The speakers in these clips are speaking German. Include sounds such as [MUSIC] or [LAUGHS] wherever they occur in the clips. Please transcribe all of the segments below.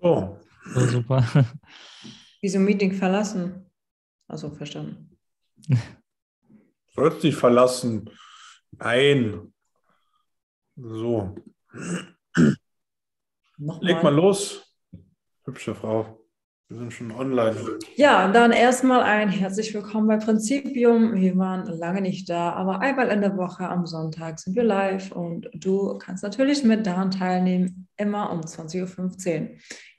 So. So super. [LAUGHS] Wieso Meeting verlassen? Also verstanden. Sollst dich verlassen. Nein. So. Nochmal. Leg mal los. Hübsche Frau. Wir sind schon online. Ja, dann erstmal ein herzlich willkommen bei Prinzipium. Wir waren lange nicht da, aber einmal in der Woche am Sonntag sind wir live und du kannst natürlich mit daran teilnehmen, immer um 20.15 Uhr.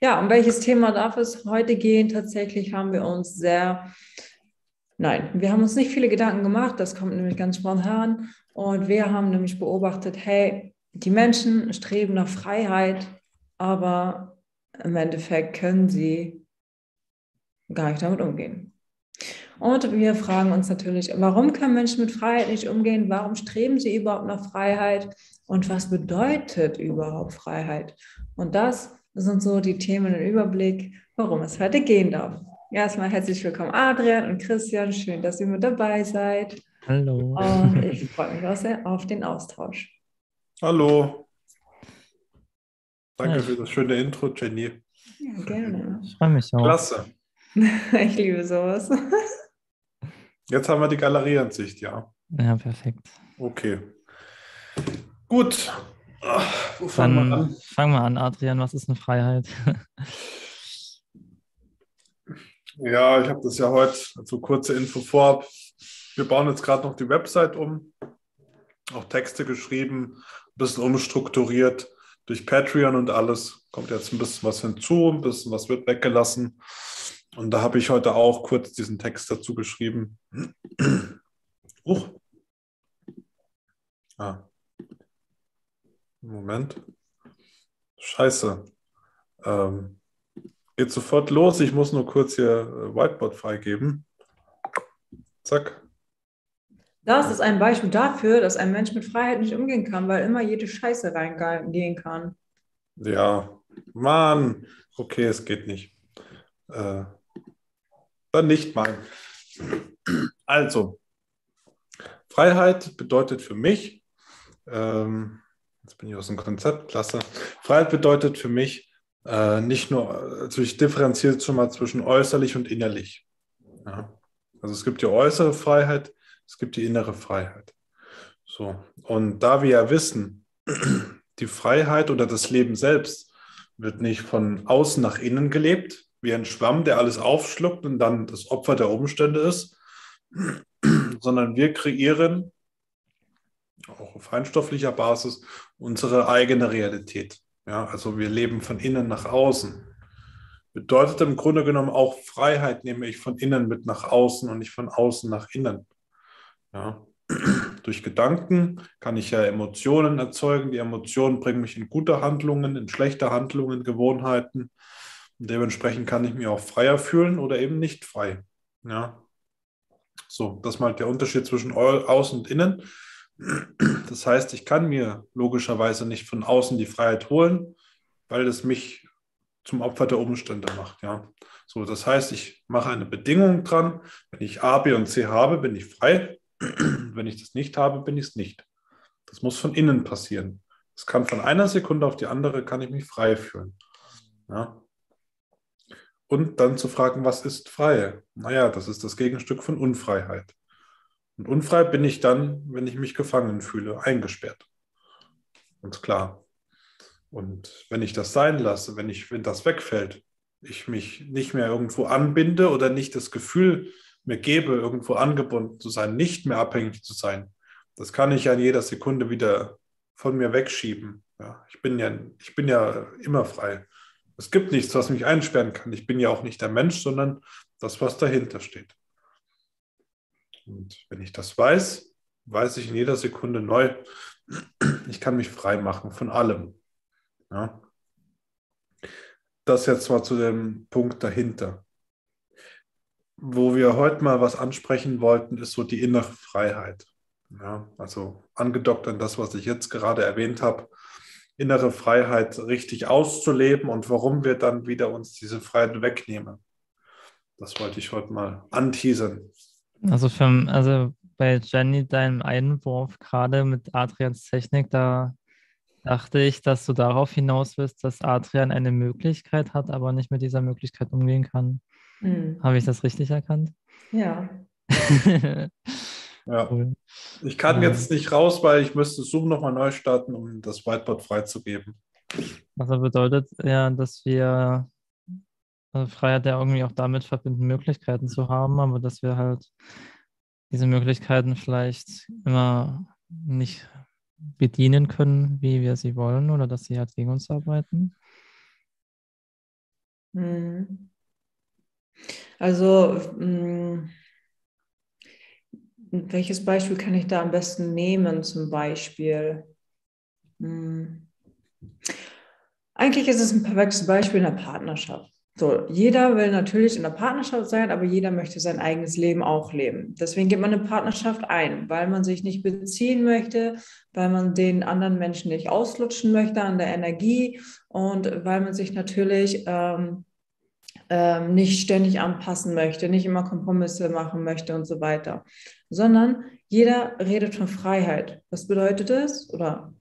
Ja, um welches Thema darf es heute gehen? Tatsächlich haben wir uns sehr, nein, wir haben uns nicht viele Gedanken gemacht, das kommt nämlich ganz spontan und wir haben nämlich beobachtet, hey, die Menschen streben nach Freiheit, aber im Endeffekt können sie gar nicht damit umgehen. Und wir fragen uns natürlich, warum können Menschen mit Freiheit nicht umgehen? Warum streben sie überhaupt nach Freiheit? Und was bedeutet überhaupt Freiheit? Und das sind so die Themen im Überblick, worum es heute gehen darf. Erstmal herzlich willkommen, Adrian und Christian. Schön, dass ihr mit dabei seid. Hallo. Und ich freue mich auch sehr auf den Austausch. Hallo. Danke Ja. für das schöne Intro, Jenny. Ja, gerne. Ich freue mich auch. Klasse. [LAUGHS] Ich liebe sowas. Jetzt haben wir die Galerieansicht, ja. Ja, perfekt. Okay. Gut. Ach, Wo fangen wir an? fang mal an, Adrian. Was ist eine Freiheit? [LAUGHS] Ja, ich habe das ja heute, also kurze Info vorab. Wir bauen jetzt gerade noch die Website um, auch Texte geschrieben, ein bisschen umstrukturiert durch Patreon und alles. Kommt jetzt ein bisschen was hinzu, ein bisschen was wird weggelassen. Und da habe ich heute auch kurz diesen Text dazu geschrieben. Huch. Ah. Moment. Scheiße. Ähm, Geht sofort los. Ich muss nur kurz hier äh, Whiteboard freigeben. Zack. Das ist ein Beispiel dafür, dass ein Mensch mit Freiheit nicht umgehen kann, weil immer jede Scheiße reingehen kann. Ja, Mann. Okay, es geht nicht. Äh, dann nicht mein. Also, Freiheit bedeutet für mich, ähm, jetzt bin ich aus dem Konzept, klasse. Freiheit bedeutet für mich äh, nicht nur, also ich differenziere schon mal zwischen äußerlich und innerlich. Ja. Also es gibt die äußere Freiheit, es gibt die innere Freiheit. So, und da wir ja wissen, die Freiheit oder das Leben selbst wird nicht von außen nach innen gelebt, wie ein Schwamm, der alles aufschluckt und dann das Opfer der Umstände ist, [CLEARS THROAT] sondern wir kreieren auch auf feinstofflicher Basis unsere eigene Realität. Ja, also wir leben von innen nach außen. Bedeutet im Grunde genommen auch Freiheit nehme ich von innen mit nach außen und nicht von außen nach innen. Ja. [CLEARS THROAT] Durch Gedanken kann ich ja Emotionen erzeugen. Die Emotionen bringen mich in gute Handlungen, in schlechte Handlungen, Gewohnheiten. Dementsprechend kann ich mich auch freier fühlen oder eben nicht frei. Ja. So, das ist mal der Unterschied zwischen au- außen und innen. Das heißt, ich kann mir logischerweise nicht von außen die Freiheit holen, weil es mich zum Opfer der Umstände macht. Ja. So, das heißt, ich mache eine Bedingung dran. Wenn ich A, B und C habe, bin ich frei. Wenn ich das nicht habe, bin ich es nicht. Das muss von innen passieren. Es kann von einer Sekunde auf die andere, kann ich mich frei fühlen. Ja. Und dann zu fragen, was ist frei? Naja, das ist das Gegenstück von Unfreiheit. Und unfrei bin ich dann, wenn ich mich gefangen fühle, eingesperrt. Ganz klar. Und wenn ich das sein lasse, wenn, ich, wenn das wegfällt, ich mich nicht mehr irgendwo anbinde oder nicht das Gefühl mir gebe, irgendwo angebunden zu sein, nicht mehr abhängig zu sein, das kann ich ja in jeder Sekunde wieder von mir wegschieben. Ja, ich, bin ja, ich bin ja immer frei. Es gibt nichts, was mich einsperren kann. Ich bin ja auch nicht der Mensch, sondern das, was dahinter steht. Und wenn ich das weiß, weiß ich in jeder Sekunde neu, ich kann mich frei machen von allem. Ja. Das jetzt mal zu dem Punkt dahinter. Wo wir heute mal was ansprechen wollten, ist so die innere Freiheit. Ja, also angedockt an das, was ich jetzt gerade erwähnt habe, innere Freiheit richtig auszuleben und warum wir dann wieder uns diese Freiheit wegnehmen. Das wollte ich heute mal anteasern. Also, für, also bei Jenny, deinem Einwurf gerade mit Adrians Technik, da dachte ich, dass du darauf hinaus willst, dass Adrian eine Möglichkeit hat, aber nicht mit dieser Möglichkeit umgehen kann. Hm. Habe ich das richtig erkannt? Ja. [LAUGHS] Ja. Ich kann jetzt nicht raus, weil ich müsste Zoom nochmal neu starten, um das Whiteboard freizugeben. Also bedeutet ja, dass wir also Freiheit ja irgendwie auch damit verbinden, Möglichkeiten zu haben, aber dass wir halt diese Möglichkeiten vielleicht immer nicht bedienen können, wie wir sie wollen, oder dass sie halt gegen uns arbeiten. Hm. Also, hm, welches Beispiel kann ich da am besten nehmen, zum Beispiel? Hm. Eigentlich ist es ein perfektes Beispiel in der Partnerschaft. So, jeder will natürlich in der Partnerschaft sein, aber jeder möchte sein eigenes Leben auch leben. Deswegen geht man eine Partnerschaft ein, weil man sich nicht beziehen möchte, weil man den anderen Menschen nicht auslutschen möchte an der Energie und weil man sich natürlich ähm, ähm, nicht ständig anpassen möchte, nicht immer Kompromisse machen möchte und so weiter, sondern jeder redet von Freiheit. Was bedeutet das? Oder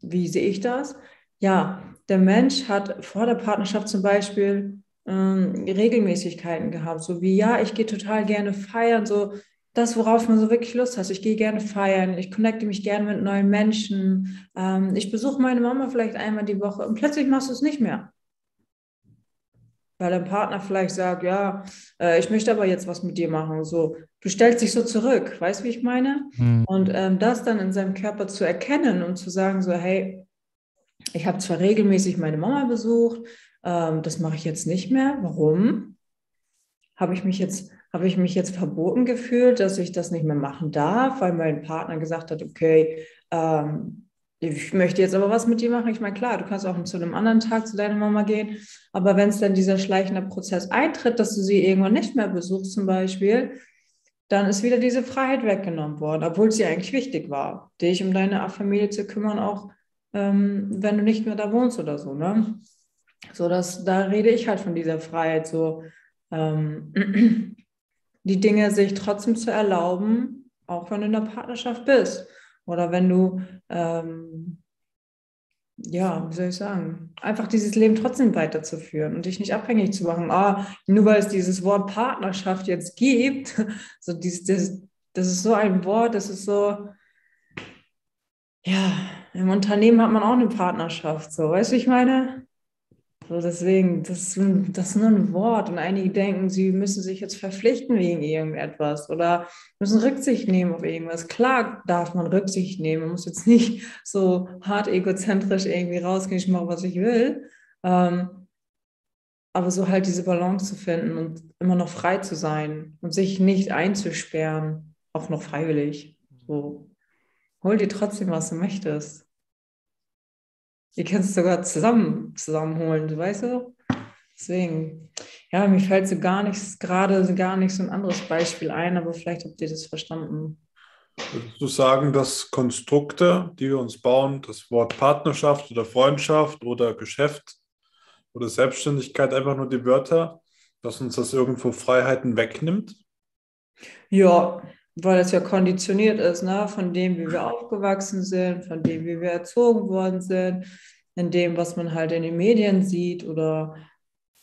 wie sehe ich das? Ja, der Mensch hat vor der Partnerschaft zum Beispiel ähm, Regelmäßigkeiten gehabt, so wie, ja, ich gehe total gerne feiern, so das, worauf man so wirklich Lust hat. Ich gehe gerne feiern, ich connecte mich gerne mit neuen Menschen, ähm, ich besuche meine Mama vielleicht einmal die Woche und plötzlich machst du es nicht mehr. Weil dein Partner vielleicht sagt, ja, äh, ich möchte aber jetzt was mit dir machen. So, du stellst dich so zurück, weißt du, wie ich meine? Hm. Und ähm, das dann in seinem Körper zu erkennen und zu sagen, so, hey, ich habe zwar regelmäßig meine Mama besucht, ähm, das mache ich jetzt nicht mehr. Warum? Habe ich mich jetzt, habe ich mich jetzt verboten gefühlt, dass ich das nicht mehr machen darf, weil mein Partner gesagt hat, okay, ähm, ich möchte jetzt aber was mit dir machen. Ich meine, klar, du kannst auch zu einem anderen Tag zu deiner Mama gehen, aber wenn es dann dieser schleichende Prozess eintritt, dass du sie irgendwann nicht mehr besuchst zum Beispiel, dann ist wieder diese Freiheit weggenommen worden, obwohl sie eigentlich wichtig war, dich um deine Familie zu kümmern, auch ähm, wenn du nicht mehr da wohnst oder so. Ne? So, dass, da rede ich halt von dieser Freiheit, so ähm, [CLEARS THROAT] die Dinge sich trotzdem zu erlauben, auch wenn du in der Partnerschaft bist. Oder wenn du, ähm, ja, wie soll ich sagen, einfach dieses Leben trotzdem weiterzuführen und dich nicht abhängig zu machen. Ah, nur weil es dieses Wort Partnerschaft jetzt gibt, [LAUGHS] so dieses, das, das ist so ein Wort, das ist so, ja, im Unternehmen hat man auch eine Partnerschaft, so, weißt du, ich meine? So, deswegen, das, das ist nur ein Wort und einige denken, sie müssen sich jetzt verpflichten wegen irgendetwas oder müssen Rücksicht nehmen auf irgendwas. Klar darf man Rücksicht nehmen, man muss jetzt nicht so hart egozentrisch irgendwie rausgehen, ich mache, was ich will. Ähm, aber so halt diese Balance zu finden und immer noch frei zu sein und sich nicht einzusperren, auch noch freiwillig. So, hol dir trotzdem, was du möchtest. Ihr könnt es sogar zusammen zusammenholen, weißt du? Deswegen, ja, mir fällt so gar nichts, gerade gar nicht so ein anderes Beispiel ein, aber vielleicht habt ihr das verstanden. Würdest du sagen, dass Konstrukte, die wir uns bauen, das Wort Partnerschaft oder Freundschaft oder Geschäft oder Selbstständigkeit einfach nur die Wörter, dass uns das irgendwo Freiheiten wegnimmt? Ja, weil es ja konditioniert ist, ne? von dem, wie wir aufgewachsen sind, von dem, wie wir erzogen worden sind, in dem, was man halt in den Medien sieht oder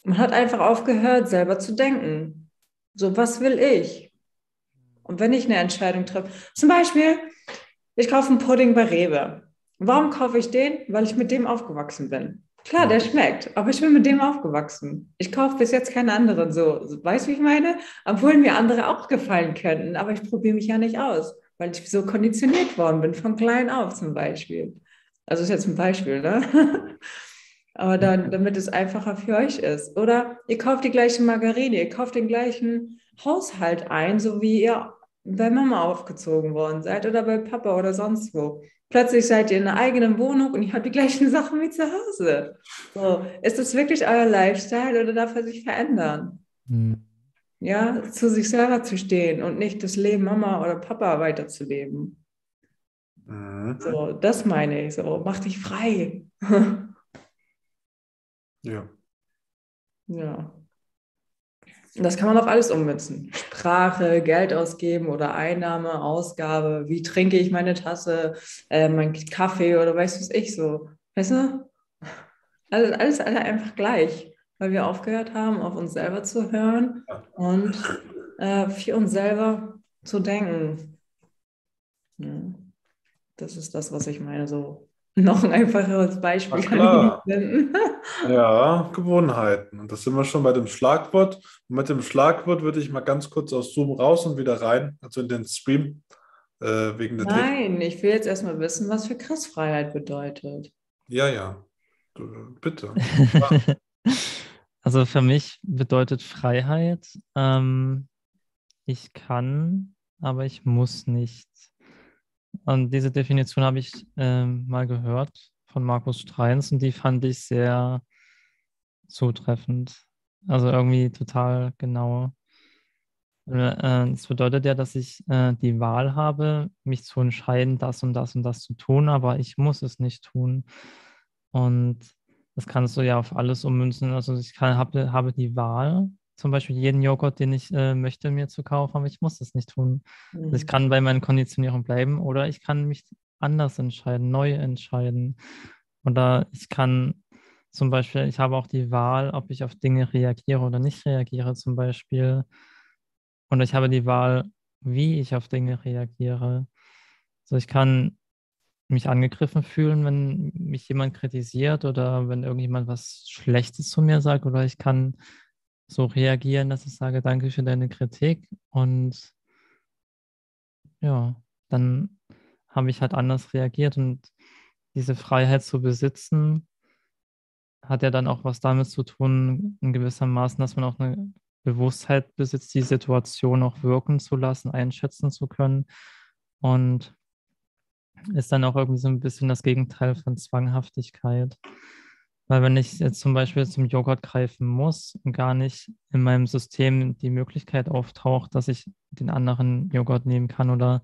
man hat einfach aufgehört, selber zu denken. So, was will ich? Und wenn ich eine Entscheidung treffe, zum Beispiel, ich kaufe einen Pudding bei Rewe. Warum kaufe ich den? Weil ich mit dem aufgewachsen bin. Klar, der schmeckt, aber ich bin mit dem aufgewachsen. Ich kaufe bis jetzt keine anderen so. Weißt du, wie ich meine? Obwohl mir andere auch gefallen könnten, aber ich probiere mich ja nicht aus, weil ich so konditioniert worden bin, von klein auf zum Beispiel. Also ist jetzt ein Beispiel, ne? [LAUGHS] aber dann, damit es einfacher für euch ist. Oder ihr kauft die gleiche Margarine, ihr kauft den gleichen Haushalt ein, so wie ihr bei Mama aufgezogen worden seid oder bei Papa oder sonst wo. Plötzlich seid ihr in einer eigenen Wohnung und ihr habt die gleichen [LAUGHS] Sachen wie zu Hause. So, ist das wirklich euer Lifestyle oder darf er sich verändern? Hm. Ja, zu sich selber zu stehen und nicht das Leben Mama oder Papa weiterzuleben. Mhm. So, das meine ich so. Mach dich frei. [LAUGHS] Ja. ja. Das kann man auf alles ummünzen. Sprache, Geld ausgeben oder Einnahme, Ausgabe. Wie trinke ich meine Tasse, äh, mein Kaffee oder weißt du was ich so. Weißt du? Alles, alles, alles einfach gleich, weil wir aufgehört haben, auf uns selber zu hören und äh, für uns selber zu denken. Ja. Das ist das, was ich meine. So noch ein einfacheres Beispiel Na kann klar. ich nicht nennen. Ja, Gewohnheiten. Und das sind wir schon bei dem Schlagwort. Und mit dem Schlagwort würde ich mal ganz kurz aus Zoom raus und wieder rein, also in den Stream, äh, wegen der. Nein, ich will jetzt erstmal wissen, was für Christfreiheit bedeutet. Ja, ja. Du, bitte. [LAUGHS] Also für mich bedeutet Freiheit, ähm, ich kann, aber ich muss nicht. Und diese Definition habe ich ähm, mal gehört von Markus Streins und die fand ich sehr zutreffend. Also irgendwie total genau. Äh, Das bedeutet ja, dass ich äh, die Wahl habe, mich zu entscheiden, das und das und das zu tun, aber ich muss es nicht tun. Und das kannst du ja auf alles ummünzen. Also ich kann, habe, habe die Wahl, zum Beispiel jeden Joghurt, den ich äh, möchte, mir zu kaufen, aber ich muss das nicht tun. Also ich Mhm. kann bei meinen Konditionierungen bleiben oder ich kann mich anders entscheiden, neu entscheiden. Oder ich kann zum Beispiel, ich habe auch die Wahl, ob ich auf Dinge reagiere oder nicht reagiere, zum Beispiel. Und ich habe die Wahl, wie ich auf Dinge reagiere. Also ich kann mich angegriffen fühlen, wenn mich jemand kritisiert oder wenn irgendjemand was Schlechtes zu mir sagt. Oder ich kann so reagieren, dass ich sage, danke für deine Kritik. Und ja, dann habe ich halt anders reagiert. Und diese Freiheit zu besitzen, hat ja dann auch was damit zu tun, in gewissermaßen, dass man auch eine Bewusstheit besitzt, die Situation auch wirken zu lassen, einschätzen zu können. Und ist dann auch irgendwie so ein bisschen das Gegenteil von Zwanghaftigkeit. Weil wenn ich jetzt zum Beispiel zum Joghurt greifen muss und gar nicht in meinem System die Möglichkeit auftaucht, dass ich den anderen Joghurt nehmen kann oder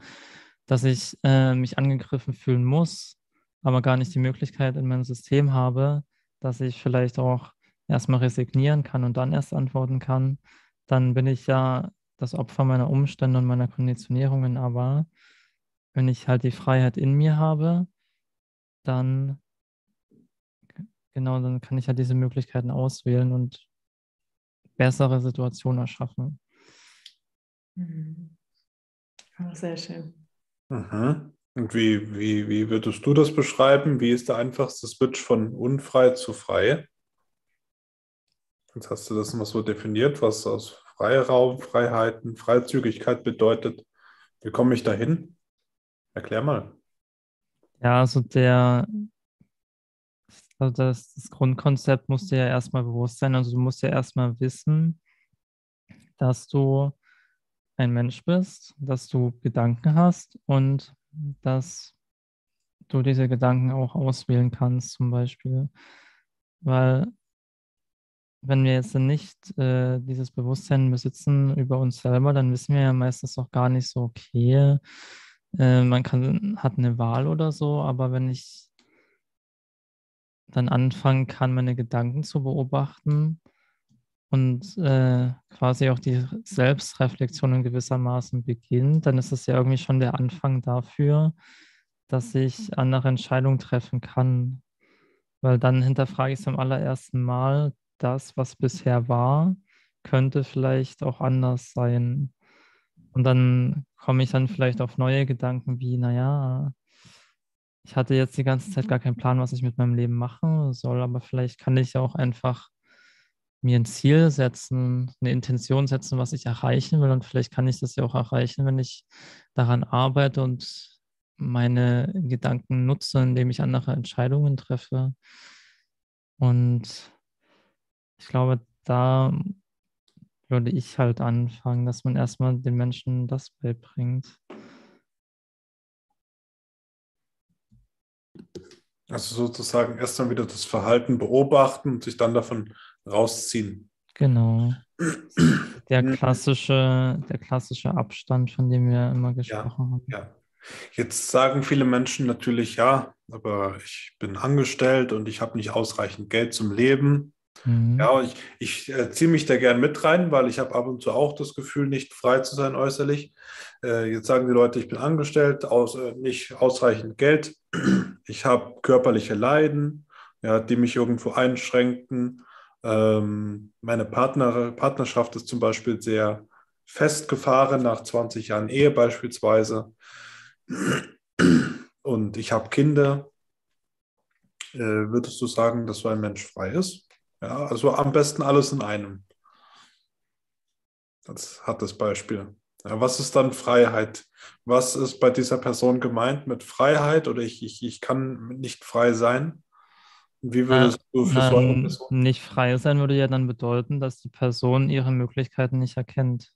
dass ich äh, mich angegriffen fühlen muss, aber gar nicht die Möglichkeit in meinem System habe, dass ich vielleicht auch erstmal resignieren kann und dann erst antworten kann, dann bin ich ja das Opfer meiner Umstände und meiner Konditionierungen. Aber wenn ich halt die Freiheit in mir habe, dann genau, dann kann ich halt diese Möglichkeiten auswählen und bessere Situationen erschaffen. Mhm. Sehr schön. Mhm. Und wie, wie, wie würdest du das beschreiben? Wie ist der einfachste Switch von unfrei zu frei? Jetzt hast du das mal so definiert, was aus Freiraum, Freiheiten, Freizügigkeit bedeutet. Wie komme ich dahin? Erklär mal. Ja, also der, also das, das Grundkonzept muss dir ja erstmal bewusst sein. Also du musst ja erstmal wissen, dass du ein Mensch bist, dass du Gedanken hast und dass du diese Gedanken auch auswählen kannst, zum Beispiel. Weil wenn wir jetzt nicht äh, dieses Bewusstsein besitzen über uns selber, dann wissen wir ja meistens auch gar nicht so, okay, äh, man kann, hat eine Wahl oder so, aber wenn ich dann anfangen kann, meine Gedanken zu beobachten und äh, quasi auch die Selbstreflexion in gewissermaßen beginnt, dann ist es ja irgendwie schon der Anfang dafür, dass ich andere Entscheidungen treffen kann. Weil dann hinterfrage ich zum allerersten Mal, das, was bisher war, könnte vielleicht auch anders sein. Und dann komme ich dann vielleicht auf neue Gedanken wie, naja, ich hatte jetzt die ganze Zeit gar keinen Plan, was ich mit meinem Leben machen soll, aber vielleicht kann ich auch einfach mir ein Ziel setzen, eine Intention setzen, was ich erreichen will. Und vielleicht kann ich das ja auch erreichen, wenn ich daran arbeite und meine Gedanken nutze, indem ich andere Entscheidungen treffe. Und ich glaube, da würde ich halt anfangen, dass man erstmal den Menschen das beibringt. Also sozusagen erst dann wieder das Verhalten beobachten und sich dann davon rausziehen. Genau. [CLEARS THROAT] Der klassische, der klassische Abstand, von dem wir immer gesprochen haben. Ja. Jetzt sagen viele Menschen natürlich, ja, aber ich bin angestellt und ich habe nicht ausreichend Geld zum Leben. Mhm. Ja, ich, ich äh, ziehe mich da gern mit rein, weil ich habe ab und zu auch das Gefühl, nicht frei zu sein äußerlich. Äh, jetzt sagen die Leute, ich bin angestellt, aus, äh, nicht ausreichend Geld, ich habe körperliche Leiden, ja, die mich irgendwo einschränken. Ähm, meine Partner, Partnerschaft ist zum Beispiel sehr festgefahren nach 20 Jahren Ehe beispielsweise. Und ich habe Kinder. Äh, würdest du sagen, dass so ein Mensch frei ist? Ja, also am besten alles in einem. Das hat das Beispiel. Was ist dann Freiheit? Was ist bei dieser Person gemeint mit Freiheit oder ich, ich, ich kann nicht frei sein? Wie würdest du für so eine Person? Nicht frei sein würde ja dann bedeuten, dass die Person ihre Möglichkeiten nicht erkennt.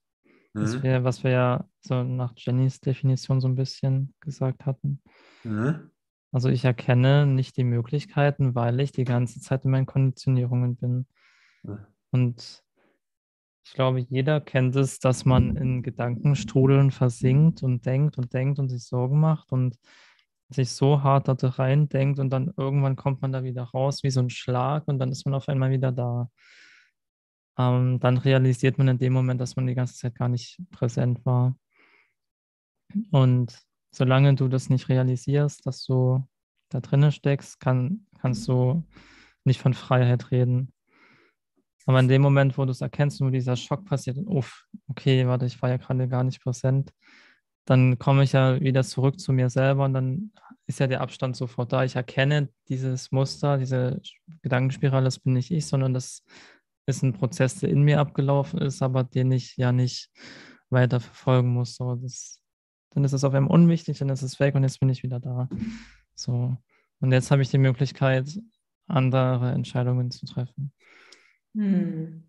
Mhm. Wär, was wir ja so nach Jennys Definition so ein bisschen gesagt hatten. Mhm. Also ich erkenne nicht die Möglichkeiten, weil ich die ganze Zeit in meinen Konditionierungen bin. Mhm. Und ich glaube, jeder kennt es, dass man in Gedankenstrudeln versinkt und denkt und denkt und sich Sorgen macht und sich so hart da rein denkt und dann irgendwann kommt man da wieder raus wie so ein Schlag und dann ist man auf einmal wieder da. Ähm, dann realisiert man in dem Moment, dass man die ganze Zeit gar nicht präsent war. Und solange du das nicht realisierst, dass du da drinnen steckst, kann, kannst du nicht von Freiheit reden. Aber in dem Moment, wo du es erkennst, wo dieser Schock passiert, uff, okay, warte, ich war ja gerade gar nicht präsent, dann komme ich ja wieder zurück zu mir selber und dann ist ja der Abstand sofort da. Ich erkenne dieses Muster, diese Gedankenspirale, das bin nicht ich, sondern das ist ein Prozess, der in mir abgelaufen ist, aber den ich ja nicht weiter verfolgen muss. So, das, dann ist es auf einmal unwichtig, dann ist es weg und jetzt bin ich wieder da. So. Und jetzt habe ich die Möglichkeit, andere Entscheidungen zu treffen. Hm.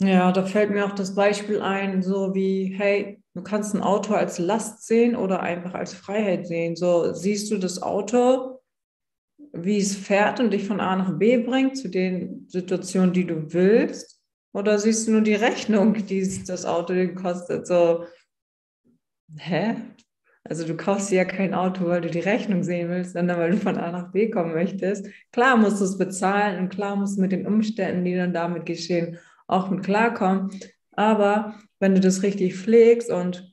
Ja, da fällt mir auch das Beispiel ein, so wie, hey, du kannst ein Auto als Last sehen oder einfach als Freiheit sehen. So siehst du das Auto, wie es fährt und dich von A nach B bringt, zu den Situationen, die du willst, oder siehst du nur die Rechnung, die das Auto dir kostet? So, hä? Also du kaufst dir ja kein Auto, weil du die Rechnung sehen willst, sondern weil du von A nach B kommen möchtest. Klar musst du es bezahlen und klar musst du mit den Umständen, die dann damit geschehen, auch mit klarkommen. Aber wenn du das richtig pflegst und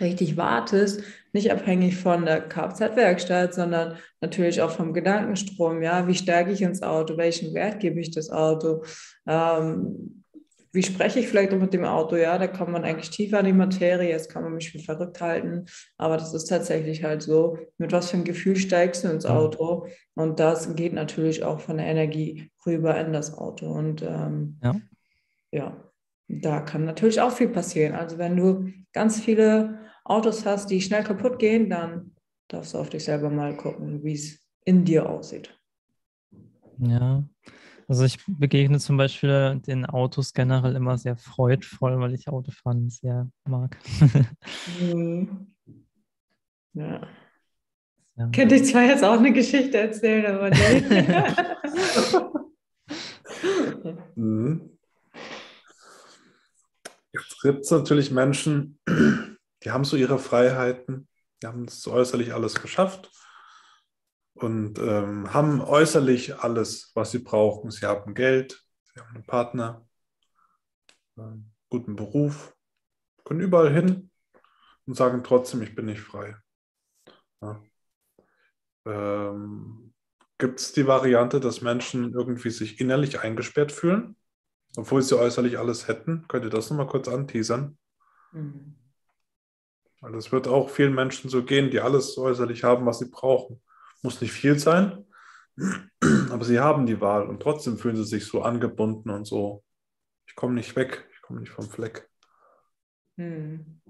richtig wartest, nicht abhängig von der Kfz-Werkstatt, sondern natürlich auch vom Gedankenstrom. Ja, wie steige ich ins Auto? Welchen Wert gebe ich das Auto? Ähm, wie spreche ich vielleicht auch mit dem Auto? Ja, da kann man eigentlich tiefer in die Materie, jetzt kann man mich für verrückt halten, aber das ist tatsächlich halt so, mit was für einem Gefühl steigst du ins Auto? Und das geht natürlich auch von der Energie rüber in das Auto. Und ähm, ja. ja, da kann natürlich auch viel passieren. Also wenn du ganz viele Autos hast, die schnell kaputt gehen, dann darfst du auf dich selber mal gucken, wie es in dir aussieht. Ja, also ich begegne zum Beispiel den Autos generell immer sehr freudvoll, weil ich Autofahren sehr mag. mhm. Ja. ja. Könnte ich zwar jetzt auch eine Geschichte erzählen, aber nicht. [LAUGHS] mhm. Jetzt gibt es natürlich Menschen, die haben so ihre Freiheiten, die haben es äußerlich alles geschafft und ähm, haben äußerlich alles, was sie brauchen. Sie haben Geld, sie haben einen Partner, einen guten Beruf, können überall hin und sagen trotzdem, ich bin nicht frei. Ja. Ähm, Gibt es die Variante, dass Menschen irgendwie sich innerlich eingesperrt fühlen, obwohl sie äußerlich alles hätten? Könnt ihr das nochmal kurz anteasern? Mhm. Weil das wird auch vielen Menschen so gehen, die alles äußerlich haben, was sie brauchen. Muss nicht viel sein, [CLEARS THROAT] aber sie haben die Wahl und trotzdem fühlen sie sich so angebunden und so. Ich komme nicht weg, ich komme nicht vom Fleck. Hm.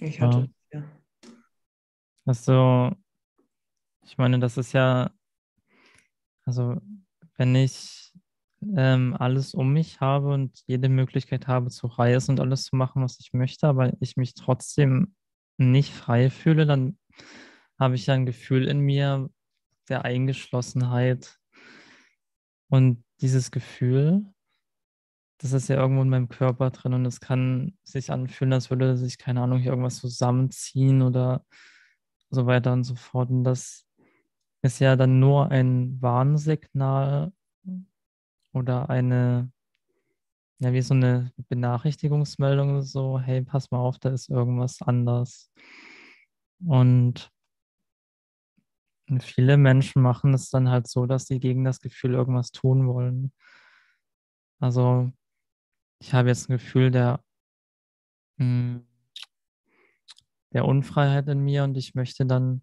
Ich hatte, ja. ja. Also, ich meine, das ist ja, also, wenn ich ähm, alles um mich habe und jede Möglichkeit habe zu reisen und alles zu machen, was ich möchte, aber ich mich trotzdem nicht frei fühle, dann habe ich ja ein Gefühl in mir der Eingeschlossenheit. Und dieses Gefühl, das ist ja irgendwo in meinem Körper drin und es kann sich anfühlen, als würde sich, keine Ahnung, hier irgendwas zusammenziehen oder so weiter und so fort. Und das ist ja dann nur ein Warnsignal oder eine, ja, wie so eine Benachrichtigungsmeldung, so, hey, pass mal auf, da ist irgendwas anders. Und viele Menschen machen es dann halt so, dass sie gegen das Gefühl irgendwas tun wollen. Also, ich habe jetzt ein Gefühl der, hm, der Unfreiheit in mir und ich möchte dann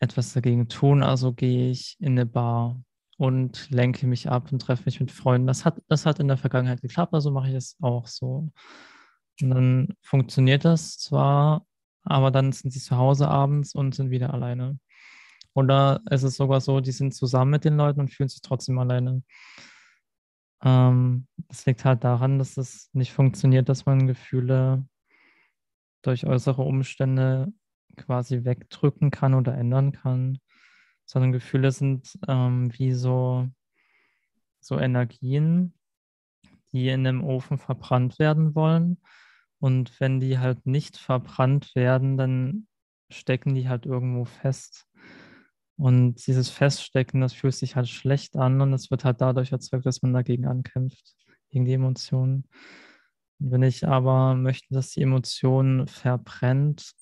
etwas dagegen tun, also gehe ich in eine Bar und lenke mich ab und treffe mich mit Freunden. Das hat, das hat in der Vergangenheit geklappt, also mache ich es auch so. Und dann funktioniert das zwar, aber dann sind sie zu Hause abends und sind wieder alleine. Oder es ist sogar so, die sind zusammen mit den Leuten und fühlen sich trotzdem alleine. Ähm, das liegt halt daran, dass es nicht funktioniert, dass man Gefühle durch äußere Umstände quasi wegdrücken kann oder ändern kann, sondern Gefühle sind ähm, wie so, so Energien, die in einem Ofen verbrannt werden wollen. Und wenn die halt nicht verbrannt werden, dann stecken die halt irgendwo fest. Und dieses Feststecken, das fühlt sich halt schlecht an und es wird halt dadurch erzeugt, dass man dagegen ankämpft, gegen die Emotionen. Wenn ich aber möchte, dass die Emotion verbrennt,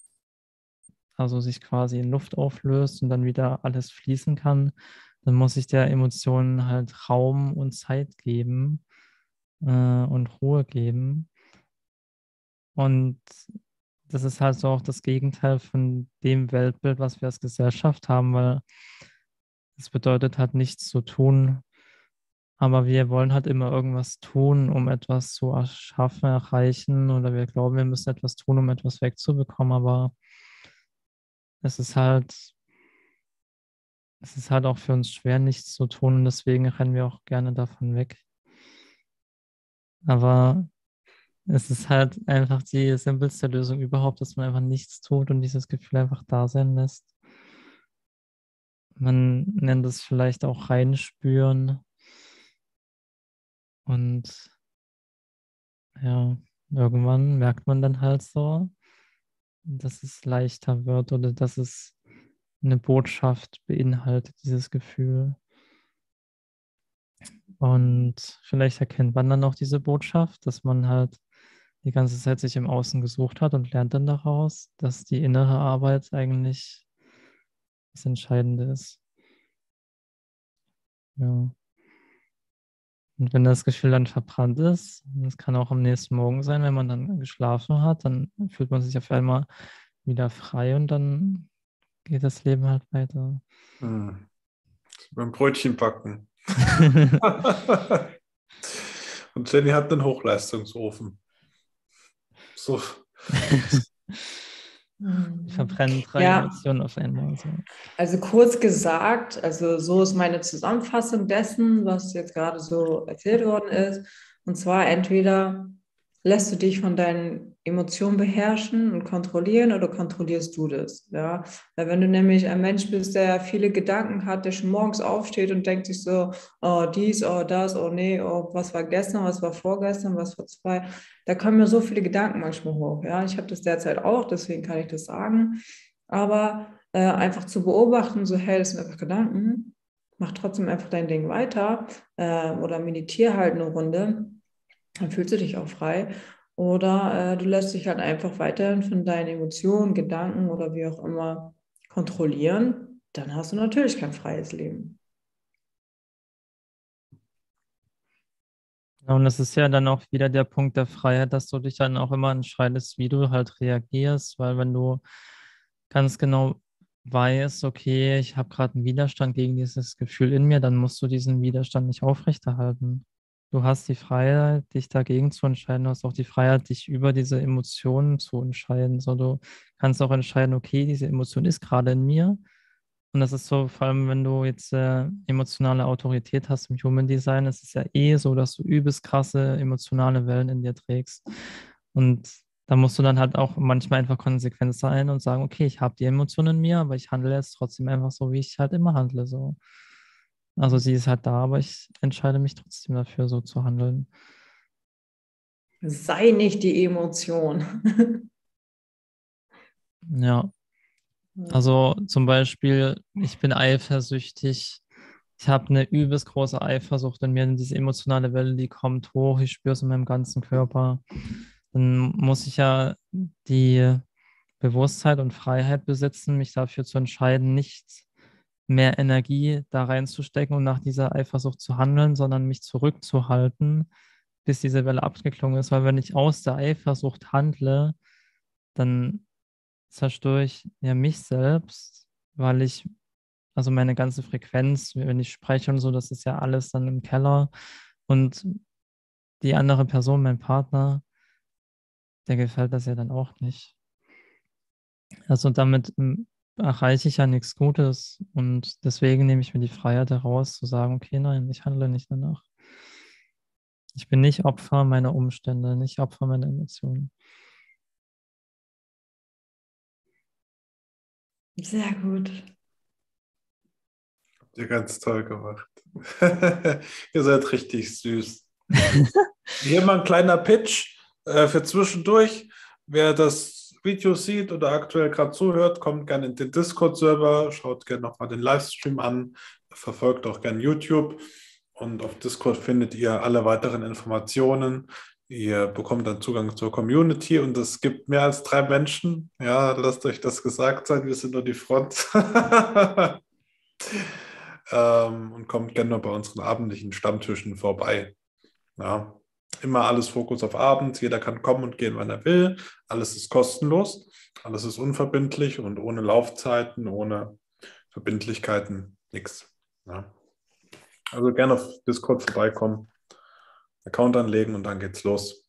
also sich quasi in Luft auflöst und dann wieder alles fließen kann, dann muss ich der Emotion halt Raum und Zeit geben äh, und Ruhe geben. Und das ist halt so auch das Gegenteil von dem Weltbild, was wir als Gesellschaft haben, weil es bedeutet halt nichts zu tun, aber wir wollen halt immer irgendwas tun, um etwas zu erschaffen, erreichen, oder wir glauben, wir müssen etwas tun, um etwas wegzubekommen, aber es ist halt, es ist halt auch für uns schwer, nichts zu tun. Und deswegen rennen wir auch gerne davon weg. Aber es ist halt einfach die simpelste Lösung überhaupt, dass man einfach nichts tut und dieses Gefühl einfach da sein lässt. Man nennt es vielleicht auch reinspüren und ja, irgendwann merkt man dann halt so, dass es leichter wird oder dass es eine Botschaft beinhaltet, dieses Gefühl. Und vielleicht erkennt man dann auch diese Botschaft, dass man halt die ganze Zeit sich im Außen gesucht hat und lernt dann daraus, dass die innere Arbeit eigentlich das Entscheidende ist. Ja. Und wenn das Gefühl dann verbrannt ist, das kann auch am nächsten Morgen sein, wenn man dann geschlafen hat, dann fühlt man sich auf einmal wieder frei und dann geht das Leben halt weiter. Hm. Beim Brötchen backen. [LAUGHS] [LAUGHS] und Jenny hat einen Hochleistungsofen. So. [LAUGHS] Verbrennen drei ja. Emotionen auf einmal. So. Also kurz gesagt, also so ist meine Zusammenfassung dessen, was jetzt gerade so erzählt worden ist. Und zwar entweder lässt du dich von deinen Emotionen beherrschen und kontrollieren oder kontrollierst du das? Ja, weil wenn du nämlich ein Mensch bist, der viele Gedanken hat, der schon morgens aufsteht und denkt sich so, oh dies, oh das, oh nee, oh was war gestern, was war vorgestern, was war zwei, da kommen mir so viele Gedanken manchmal hoch. Ja, ich habe das derzeit auch, deswegen kann ich das sagen. Aber äh, einfach zu beobachten, so hey, das sind einfach Gedanken, mach trotzdem einfach dein Ding weiter äh, oder meditiere halt eine Runde dann fühlst du dich auch frei. Oder äh, du lässt dich halt einfach weiterhin von deinen Emotionen, Gedanken oder wie auch immer kontrollieren. Dann hast du natürlich kein freies Leben. Und das ist ja dann auch wieder der Punkt der Freiheit, dass du dich dann auch immer entscheidest, wie du halt reagierst, weil wenn du ganz genau weißt, okay, ich habe gerade einen Widerstand gegen dieses Gefühl in mir, dann musst du diesen Widerstand nicht aufrechterhalten. Du hast die Freiheit, dich dagegen zu entscheiden. Du hast auch die Freiheit, dich über diese Emotionen zu entscheiden. So, du kannst auch entscheiden, okay, diese Emotion ist gerade in mir. Und das ist so, vor allem wenn du jetzt äh, emotionale Autorität hast im Human Design, ist es ja eh so, dass du übelst krasse emotionale Wellen in dir trägst. Und da musst du dann halt auch manchmal einfach konsequent sein und sagen, okay, ich habe die Emotionen in mir, aber ich handle jetzt trotzdem einfach so, wie ich halt immer handle. So. Also sie ist halt da, aber ich entscheide mich trotzdem dafür, so zu handeln. Sei nicht die Emotion. [LAUGHS] ja. Also zum Beispiel, ich bin eifersüchtig. Ich habe eine übelst große Eifersucht in mir, diese emotionale Welle, die kommt hoch, ich spüre es in meinem ganzen Körper. Dann muss ich ja die Bewusstheit und Freiheit besitzen, mich dafür zu entscheiden, nicht mehr Energie da reinzustecken und nach dieser Eifersucht zu handeln, sondern mich zurückzuhalten, bis diese Welle abgeklungen ist. Weil wenn ich aus der Eifersucht handle, dann zerstöre ich ja mich selbst, weil ich, also meine ganze Frequenz, wenn ich spreche und so, das ist ja alles dann im Keller. Und die andere Person, mein Partner, der gefällt das ja dann auch nicht. Also damit hm, erreiche ich ja nichts Gutes und deswegen nehme ich mir die Freiheit heraus zu sagen, okay, nein, ich handle nicht danach. Ich bin nicht Opfer meiner Umstände, nicht Opfer meiner Emotionen. Sehr gut. Habt ihr ganz toll gemacht. [LAUGHS] ihr seid richtig süß. [LAUGHS] Hier mal ein kleiner Pitch äh, für zwischendurch. Wer das Video sieht oder aktuell gerade zuhört, kommt gerne in den Discord-Server, schaut gerne nochmal den Livestream an, verfolgt auch gerne YouTube. Und auf Discord findet ihr alle weiteren Informationen. Ihr bekommt dann Zugang zur Community und es gibt mehr als drei Menschen. Ja, lasst euch das gesagt sein, wir sind nur die Front. [LAUGHS] ähm, und kommt gerne bei unseren abendlichen Stammtischen vorbei. Ja, immer alles Fokus auf Abend. Jeder kann kommen und gehen, wann er will. Alles ist kostenlos, alles ist unverbindlich und ohne Laufzeiten, ohne Verbindlichkeiten, nichts. Ja. Also gerne auf Discord vorbeikommen. Account anlegen und dann geht's los.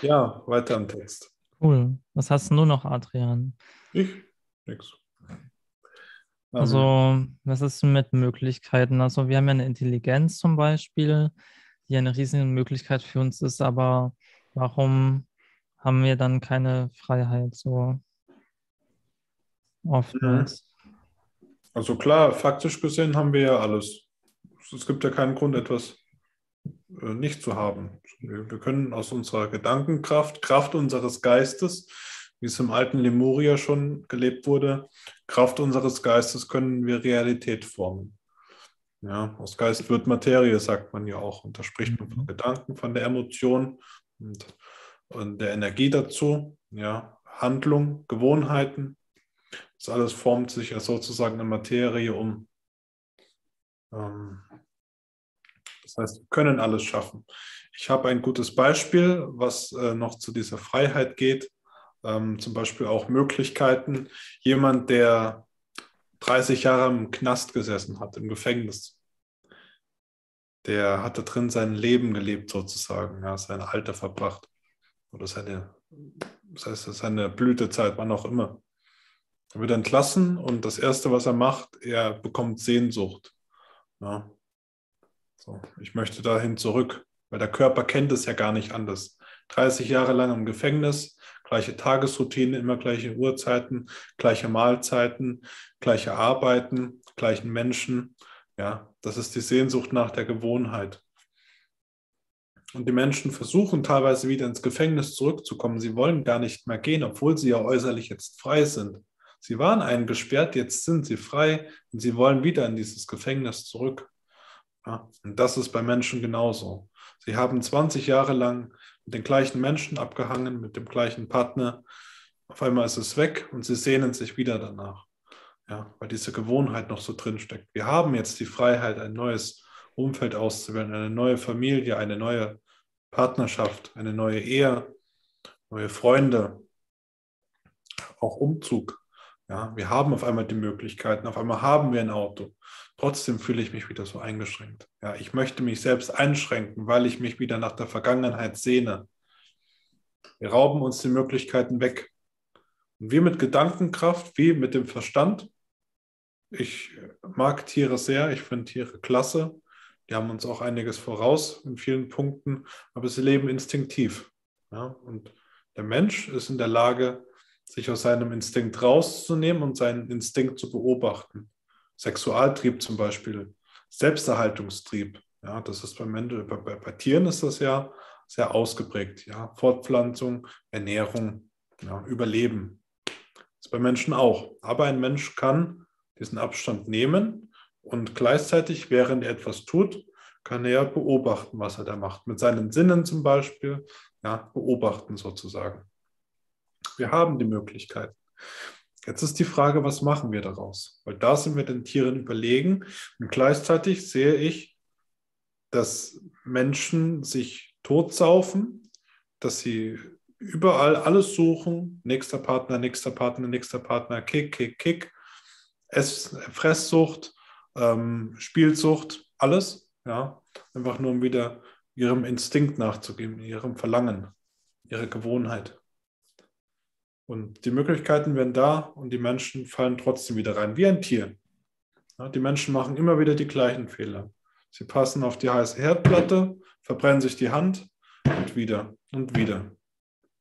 Ja, weiter im Text. Cool. Was hast du noch, Adrian? Ich? Nix. Also, was ist mit Möglichkeiten? Also, wir haben ja eine Intelligenz zum Beispiel, die eine riesige Möglichkeit für uns ist, aber warum haben wir dann keine Freiheit so oftmals? Also klar, faktisch gesehen haben wir ja alles. Es gibt ja keinen Grund, etwas äh, nicht zu haben. Wir können aus unserer Gedankenkraft, Kraft unseres Geistes, wie es im alten Lemuria schon gelebt wurde, Kraft unseres Geistes können wir Realität formen. Ja, aus Geist wird Materie, sagt man ja auch. Und da spricht man von mhm. Gedanken, von der Emotion und, und der Energie dazu. Ja, Handlung, Gewohnheiten. Das alles formt sich ja sozusagen in Materie um. Ähm, das heißt, wir können alles schaffen. Ich habe ein gutes Beispiel, was äh, noch zu dieser Freiheit geht. Ähm, zum Beispiel auch Möglichkeiten. Jemand, der 30 Jahre im Knast gesessen hat, im Gefängnis, der hatte drin sein Leben gelebt sozusagen, ja, sein Alter verbracht oder seine, das heißt, seine Blütezeit, wann auch immer. Er wird entlassen und das Erste, was er macht, er bekommt Sehnsucht. Ja. So, ich möchte dahin zurück, weil der Körper kennt es ja gar nicht anders. 30 Jahre lang im Gefängnis, gleiche Tagesroutine, immer gleiche Uhrzeiten, gleiche Mahlzeiten, gleiche Arbeiten, gleichen Menschen. Ja, das ist die Sehnsucht nach der Gewohnheit. Und die Menschen versuchen teilweise wieder ins Gefängnis zurückzukommen. Sie wollen gar nicht mehr gehen, obwohl sie ja äußerlich jetzt frei sind. Sie waren eingesperrt, jetzt sind sie frei und sie wollen wieder in dieses Gefängnis zurück. Ja, und das ist bei Menschen genauso. Sie haben 20 Jahre lang mit den gleichen Menschen abgehangen, mit dem gleichen Partner. Auf einmal ist es weg und sie sehnen sich wieder danach. Ja, weil diese Gewohnheit noch so drin steckt. Wir haben jetzt die Freiheit, ein neues Umfeld auszuwählen, eine neue Familie, eine neue Partnerschaft, eine neue Ehe, neue Freunde, auch Umzug. Ja, wir haben auf einmal die Möglichkeiten, auf einmal haben wir ein Auto. Trotzdem fühle ich mich wieder so eingeschränkt. Ja, ich möchte mich selbst einschränken, weil ich mich wieder nach der Vergangenheit sehne. Wir rauben uns die Möglichkeiten weg. Und wir mit Gedankenkraft, wie mit dem Verstand. Ich mag Tiere sehr, ich finde Tiere klasse. Die haben uns auch einiges voraus in vielen Punkten, aber sie leben instinktiv. Ja, und der Mensch ist in der Lage, sich aus seinem Instinkt rauszunehmen und seinen Instinkt zu beobachten. Sexualtrieb zum Beispiel, Selbsterhaltungstrieb. Ja, das ist bei, Menschen, bei, bei, bei Tieren ist das ja sehr ausgeprägt. Ja, Fortpflanzung, Ernährung, ja, Überleben. Das ist bei Menschen auch. Aber ein Mensch kann diesen Abstand nehmen und gleichzeitig, während er etwas tut, kann er beobachten, was er da macht. Mit seinen Sinnen zum Beispiel, ja, beobachten sozusagen. Wir haben die Möglichkeit. Jetzt ist die Frage, was machen wir daraus? Weil da sind wir den Tieren überlegen. Und gleichzeitig sehe ich, dass Menschen sich totsaufen, dass sie überall alles suchen, nächster Partner, nächster Partner, nächster Partner, Kick, Kick, Kick, Ess, Fresssucht, ähm, Spielsucht, alles, ja, einfach nur um wieder ihrem Instinkt nachzugeben, ihrem Verlangen, ihrer Gewohnheit. Und die Möglichkeiten werden da und die Menschen fallen trotzdem wieder rein, wie ein Tier. Ja, die Menschen machen immer wieder die gleichen Fehler. Sie passen auf die heiße Herdplatte, verbrennen sich die Hand und wieder und wieder.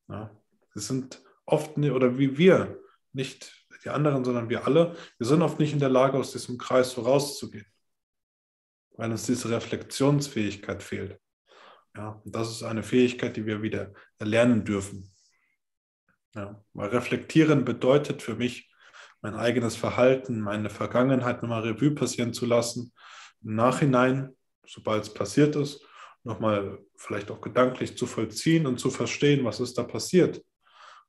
Ja, sie sind oft, oder wie wir, nicht die anderen, sondern wir alle, wir sind oft nicht in der Lage, aus diesem Kreis so rauszugehen, weil uns diese Reflexionsfähigkeit fehlt. Ja, und das ist eine Fähigkeit, die wir wieder erlernen dürfen. Ja, weil reflektieren bedeutet für mich, mein eigenes Verhalten, meine Vergangenheit nochmal Revue passieren zu lassen, im Nachhinein, sobald es passiert ist, nochmal vielleicht auch gedanklich zu vollziehen und zu verstehen, was ist da passiert.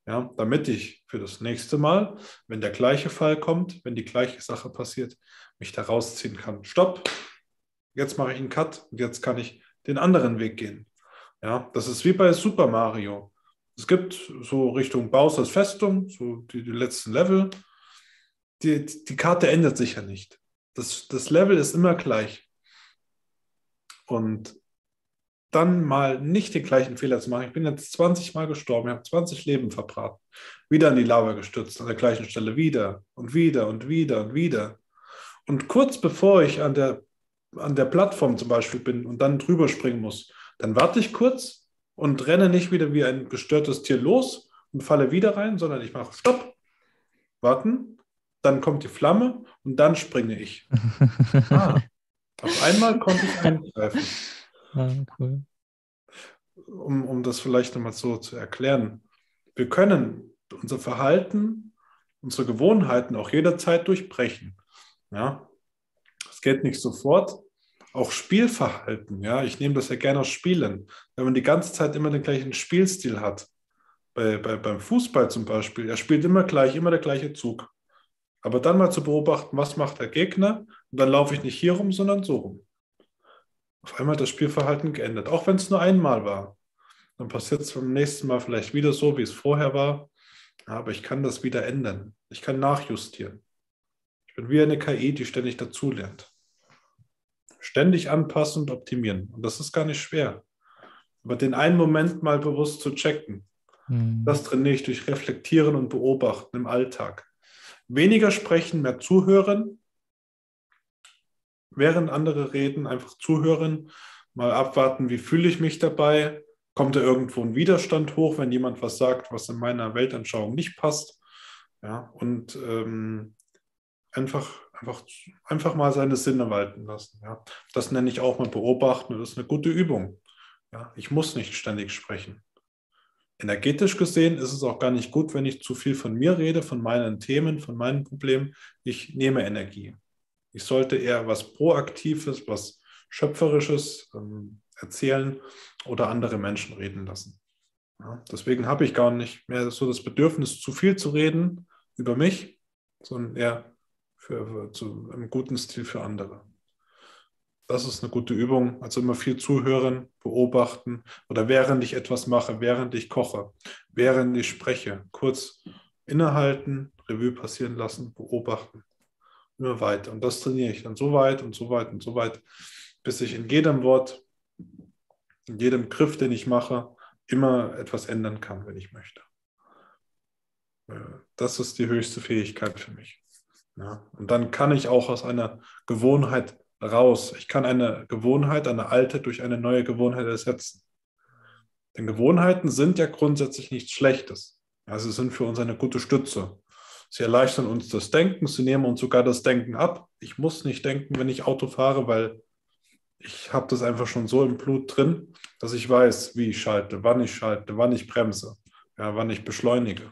Ja, damit ich für das nächste Mal, wenn der gleiche Fall kommt, wenn die gleiche Sache passiert, mich da rausziehen kann. Stopp, jetzt mache ich einen Cut und jetzt kann ich den anderen Weg gehen. Ja, das ist wie bei Super Mario. Es gibt so Richtung Bowser's Festung, so die, die letzten Level. Die, die Karte ändert sich ja nicht. Das, das Level ist immer gleich. Und dann mal nicht den gleichen Fehler zu machen. Ich bin jetzt 20 Mal gestorben, ich habe 20 Leben verbraten. Wieder in die Lava gestürzt, an der gleichen Stelle wieder und wieder und wieder und wieder. Und kurz bevor ich an der, an der Plattform zum Beispiel bin und dann drüber springen muss, dann warte ich kurz, und renne nicht wieder wie ein gestörtes Tier los und falle wieder rein, sondern ich mache Stopp, warten, dann kommt die Flamme und dann springe ich. [LAUGHS] ah, auf einmal konnte ich eingreifen. [LAUGHS] Ah, cool. Um, um das vielleicht nochmal so zu erklären. Wir können unser Verhalten, unsere Gewohnheiten auch jederzeit durchbrechen. Ja, es geht nicht sofort, auch Spielverhalten. Ja, ich nehme das ja gerne aus Spielen. Wenn man die ganze Zeit immer den gleichen Spielstil hat, bei, bei, beim Fußball zum Beispiel, er spielt immer gleich, immer der gleiche Zug. Aber dann mal zu beobachten, was macht der Gegner, und dann laufe ich nicht hier rum, sondern so rum. Auf einmal hat das Spielverhalten geändert, auch wenn es nur einmal war. Dann passiert es beim nächsten Mal vielleicht wieder so, wie es vorher war. Aber ich kann das wieder ändern. Ich kann nachjustieren. Ich bin wie eine KI, die ständig dazulernt ständig anpassen und optimieren. Und das ist gar nicht schwer. Aber den einen Moment mal bewusst zu checken, mhm. das trainiere ich durch Reflektieren und Beobachten im Alltag. Weniger sprechen, mehr zuhören. Während andere reden, einfach zuhören, mal abwarten, wie fühle ich mich dabei. Kommt da irgendwo ein Widerstand hoch, wenn jemand was sagt, was in meiner Weltanschauung nicht passt? Ja, und ähm, einfach Einfach, einfach mal seine Sinne walten lassen. Ja. Das nenne ich auch mal beobachten das ist eine gute Übung. Ja. Ich muss nicht ständig sprechen. Energetisch gesehen ist es auch gar nicht gut, wenn ich zu viel von mir rede, von meinen Themen, von meinen Problemen. Ich nehme Energie. Ich sollte eher was Proaktives, was Schöpferisches ähm, erzählen oder andere Menschen reden lassen. Ja, deswegen habe ich gar nicht mehr so das Bedürfnis, zu viel zu reden über mich, sondern eher für, für, zu einem guten Stil für andere. Das ist eine gute Übung. Also immer viel zuhören, beobachten oder während ich etwas mache, während ich koche, während ich spreche, kurz innehalten, Revue passieren lassen, beobachten. Immer weiter. Und das trainiere ich dann so weit und so weit und so weit, bis ich in jedem Wort, in jedem Griff, den ich mache, immer etwas ändern kann, wenn ich möchte. Äh, das ist die höchste Fähigkeit für mich. Ja, und dann kann ich auch aus einer Gewohnheit raus. Ich kann eine Gewohnheit, eine alte, durch eine neue Gewohnheit ersetzen. Denn Gewohnheiten sind ja grundsätzlich nichts Schlechtes. Sie sind für uns eine gute Stütze. Sie erleichtern uns das Denken, sie nehmen uns sogar das Denken ab. Ich muss nicht denken, wenn ich Auto fahre, weil ich habe das einfach schon so im Blut drin, dass ich weiß, wie ich schalte, wann ich schalte, wann ich bremse, ja, wann ich beschleunige.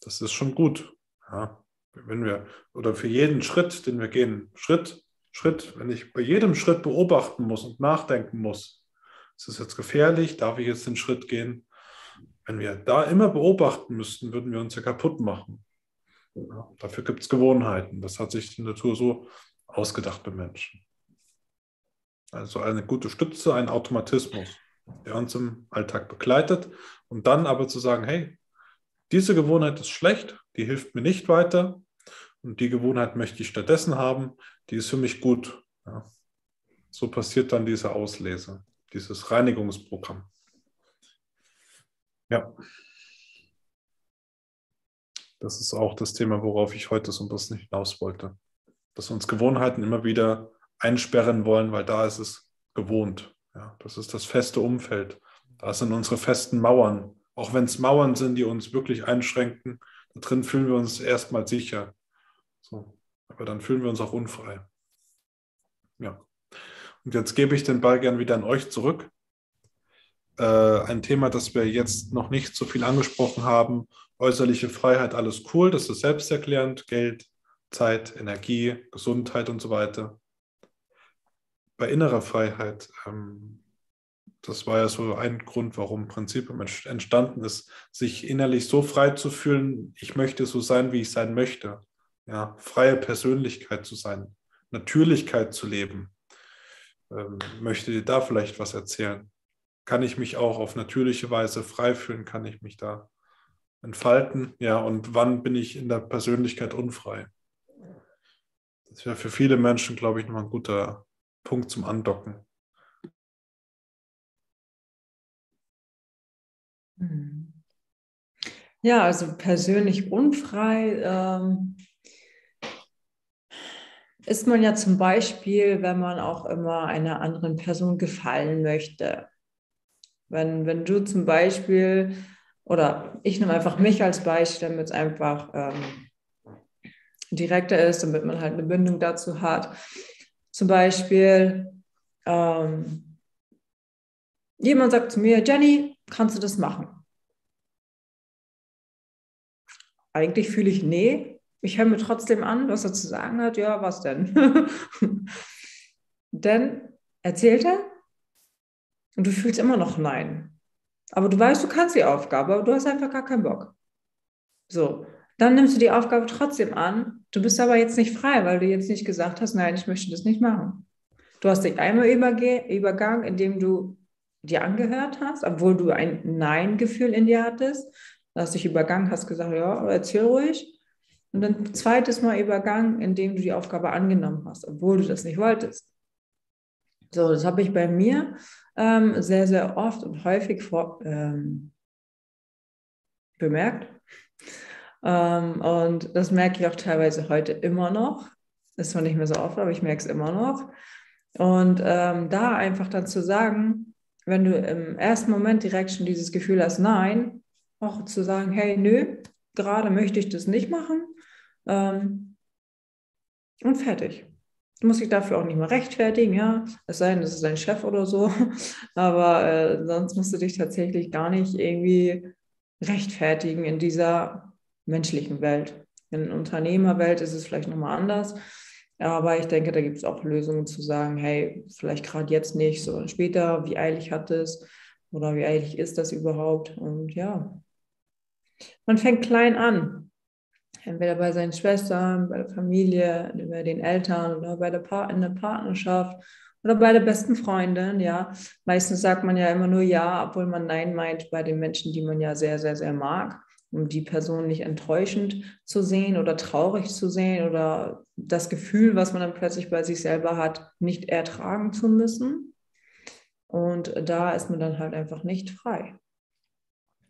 Das ist schon gut. Ja, wenn wir, oder für jeden Schritt, den wir gehen, Schritt, Schritt, wenn ich bei jedem Schritt beobachten muss und nachdenken muss, ist es jetzt gefährlich, darf ich jetzt den Schritt gehen? Wenn wir da immer beobachten müssten, würden wir uns ja kaputt machen. Ja, dafür gibt es Gewohnheiten. Das hat sich die Natur so ausgedacht bei Menschen. Also eine gute Stütze, ein Automatismus, der uns im Alltag begleitet. Und dann aber zu sagen, hey, diese Gewohnheit ist schlecht, die hilft mir nicht weiter. Und die Gewohnheit möchte ich stattdessen haben, die ist für mich gut. Ja. So passiert dann diese Auslese, dieses Reinigungsprogramm. Ja. Das ist auch das Thema, worauf ich heute so ein bisschen hinaus wollte. Dass uns Gewohnheiten immer wieder einsperren wollen, weil da ist es gewohnt. Ja, das ist das feste Umfeld. Da sind unsere festen Mauern. Auch wenn es Mauern sind, die uns wirklich einschränken, da drin fühlen wir uns erstmal sicher. So. Aber dann fühlen wir uns auch unfrei. Ja. Und jetzt gebe ich den Ball gern wieder an euch zurück. Äh, ein Thema, das wir jetzt noch nicht so viel angesprochen haben. Äußerliche Freiheit, alles cool, das ist selbsterklärend. Geld, Zeit, Energie, Gesundheit und so weiter. Bei innerer Freiheit, ähm, das war ja so ein Grund, warum Prinzipium entstanden ist, sich innerlich so frei zu fühlen, ich möchte so sein, wie ich sein möchte. Ja, freie Persönlichkeit zu sein, Natürlichkeit zu leben. Ähm, möchte dir da vielleicht was erzählen? Kann ich mich auch auf natürliche Weise frei fühlen? Kann ich mich da entfalten? Ja, und wann bin ich in der Persönlichkeit unfrei? Das wäre für viele Menschen, glaube ich, nochmal ein guter Punkt zum Andocken. Hm. Ja, also persönlich unfrei ähm, ist man ja zum Beispiel, wenn man auch immer einer anderen Person gefallen möchte. Wenn, wenn du zum Beispiel, oder ich nehme einfach mich als Beispiel, damit es einfach ähm, direkter ist, damit man halt eine Bindung dazu hat. Zum Beispiel, ähm, jemand sagt zu mir, Jenny, kannst du das machen? Eigentlich fühle ich, nee, ich höre mir trotzdem an, was er zu sagen hat. Ja, was denn? [LAUGHS] Dann erzählt er und du fühlst immer noch Nein. Aber du weißt, du kannst die Aufgabe, aber du hast einfach gar keinen Bock. So, dann nimmst du die Aufgabe trotzdem an. Du bist aber jetzt nicht frei, weil du jetzt nicht gesagt hast, nein, ich möchte das nicht machen. Du hast dich einmal übergangen, indem du dir angehört hast, obwohl du ein Nein-Gefühl in dir hattest. Du hast dich übergangen, hast gesagt, ja, erzähl ruhig. Und dann zweites Mal übergangen, indem du die Aufgabe angenommen hast, obwohl du das nicht wolltest. So, das habe ich bei mir ähm, sehr, sehr oft und häufig vor, ähm, bemerkt. Ähm, und das merke ich auch teilweise heute immer noch. Ist zwar nicht mehr so oft, aber ich merke es immer noch. Und ähm, da einfach dann zu sagen, wenn du im ersten Moment direkt schon dieses Gefühl hast, nein, auch zu sagen, hey, nö, gerade möchte ich das nicht machen. Ähm, und fertig. Du musst dich dafür auch nicht mehr rechtfertigen, ja. Es sei denn, das ist dein Chef oder so. [LAUGHS] Aber äh, sonst musst du dich tatsächlich gar nicht irgendwie rechtfertigen in dieser menschlichen Welt. In der Unternehmerwelt ist es vielleicht nochmal anders. Aber ich denke, da gibt es auch Lösungen zu sagen, hey, vielleicht gerade jetzt nicht, sondern später, wie eilig hat es oder wie eilig ist das überhaupt? Und ja, man fängt klein an. Entweder bei seinen Schwestern, bei der Familie, bei den Eltern oder bei der pa in der Partnerschaft oder bei der besten Freundin, ja. Meistens sagt man ja immer nur Ja, obwohl man Nein meint bei den Menschen, die man ja sehr, sehr, sehr mag um die Person nicht enttäuschend zu sehen oder traurig zu sehen oder das Gefühl, was man dann plötzlich bei sich selber hat, nicht ertragen zu müssen. Und da ist man dann halt einfach nicht frei.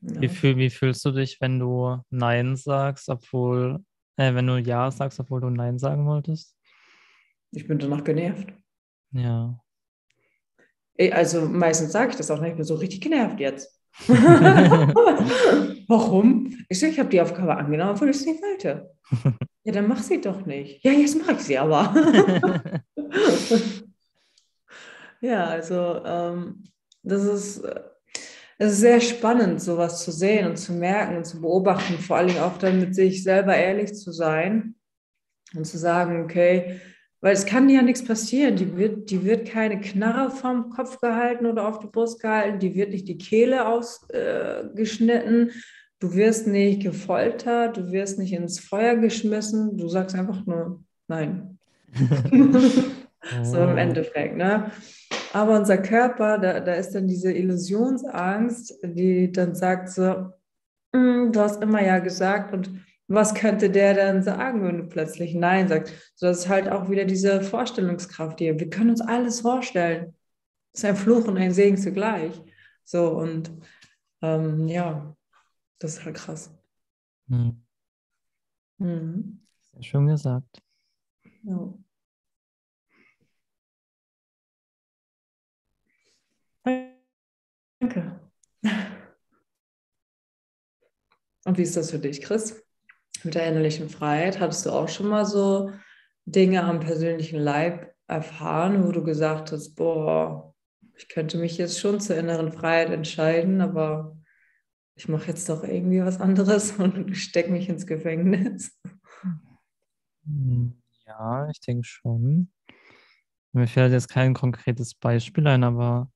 Ja. Wie, fühl, wie fühlst du dich, wenn du Nein sagst, obwohl, äh, wenn du Ja sagst, obwohl du Nein sagen wolltest? Ich bin danach genervt. Ja. Also meistens sage ich das auch nicht, ich bin so richtig genervt jetzt. [LAUGHS] Warum? Ich so, ich habe die Aufgabe angenommen, obwohl ich es nicht wollte. ja, dann mach sie doch nicht. Ja, jetzt mache ich sie aber. [LAUGHS] [LAUGHS] ja, also ähm, das ist, es ist sehr spannend, sowas zu sehen und zu merken und zu beobachten, vor Dingen auch dann mit sich selber ehrlich zu sein und zu sagen, okay, weil es kann ja nichts passieren. Die wird, die wird keine Knarre vom Kopf gehalten oder auf die Brust gehalten, die wird nicht die Kehle ausgeschnitten, äh, du wirst nicht gefoltert, du wirst nicht ins Feuer geschmissen, du sagst einfach nur nein. [LAUGHS] [LAUGHS] so im. Endeffekt, ne? Aber unser Körper, da, da ist dann diese Illusionsangst, die dann sagt so, mm, du hast immer ja gesagt und was könnte der dann sagen, wenn du plötzlich Nein sagst? So, das ist halt auch wieder diese Vorstellungskraft hier. Wir können uns alles vorstellen. Das ist ein Fluch und ein Segen zugleich. So, und ähm, ja, das ist halt krass. Hm. Mhm. Sehr schön gesagt. Ja. Danke. Und wie ist das für dich, Chris? mit der innerlichen Freiheit, hattest du auch schon mal so Dinge am persönlichen Leib erfahren, wo du gesagt hast, boah, ich könnte mich jetzt schon zur inneren Freiheit entscheiden, aber ich mache jetzt doch irgendwie was anderes [LAUGHS] und stecke mich ins Gefängnis? Ja, ich denke schon. Mir fällt jetzt kein konkretes Beispiel ein, aber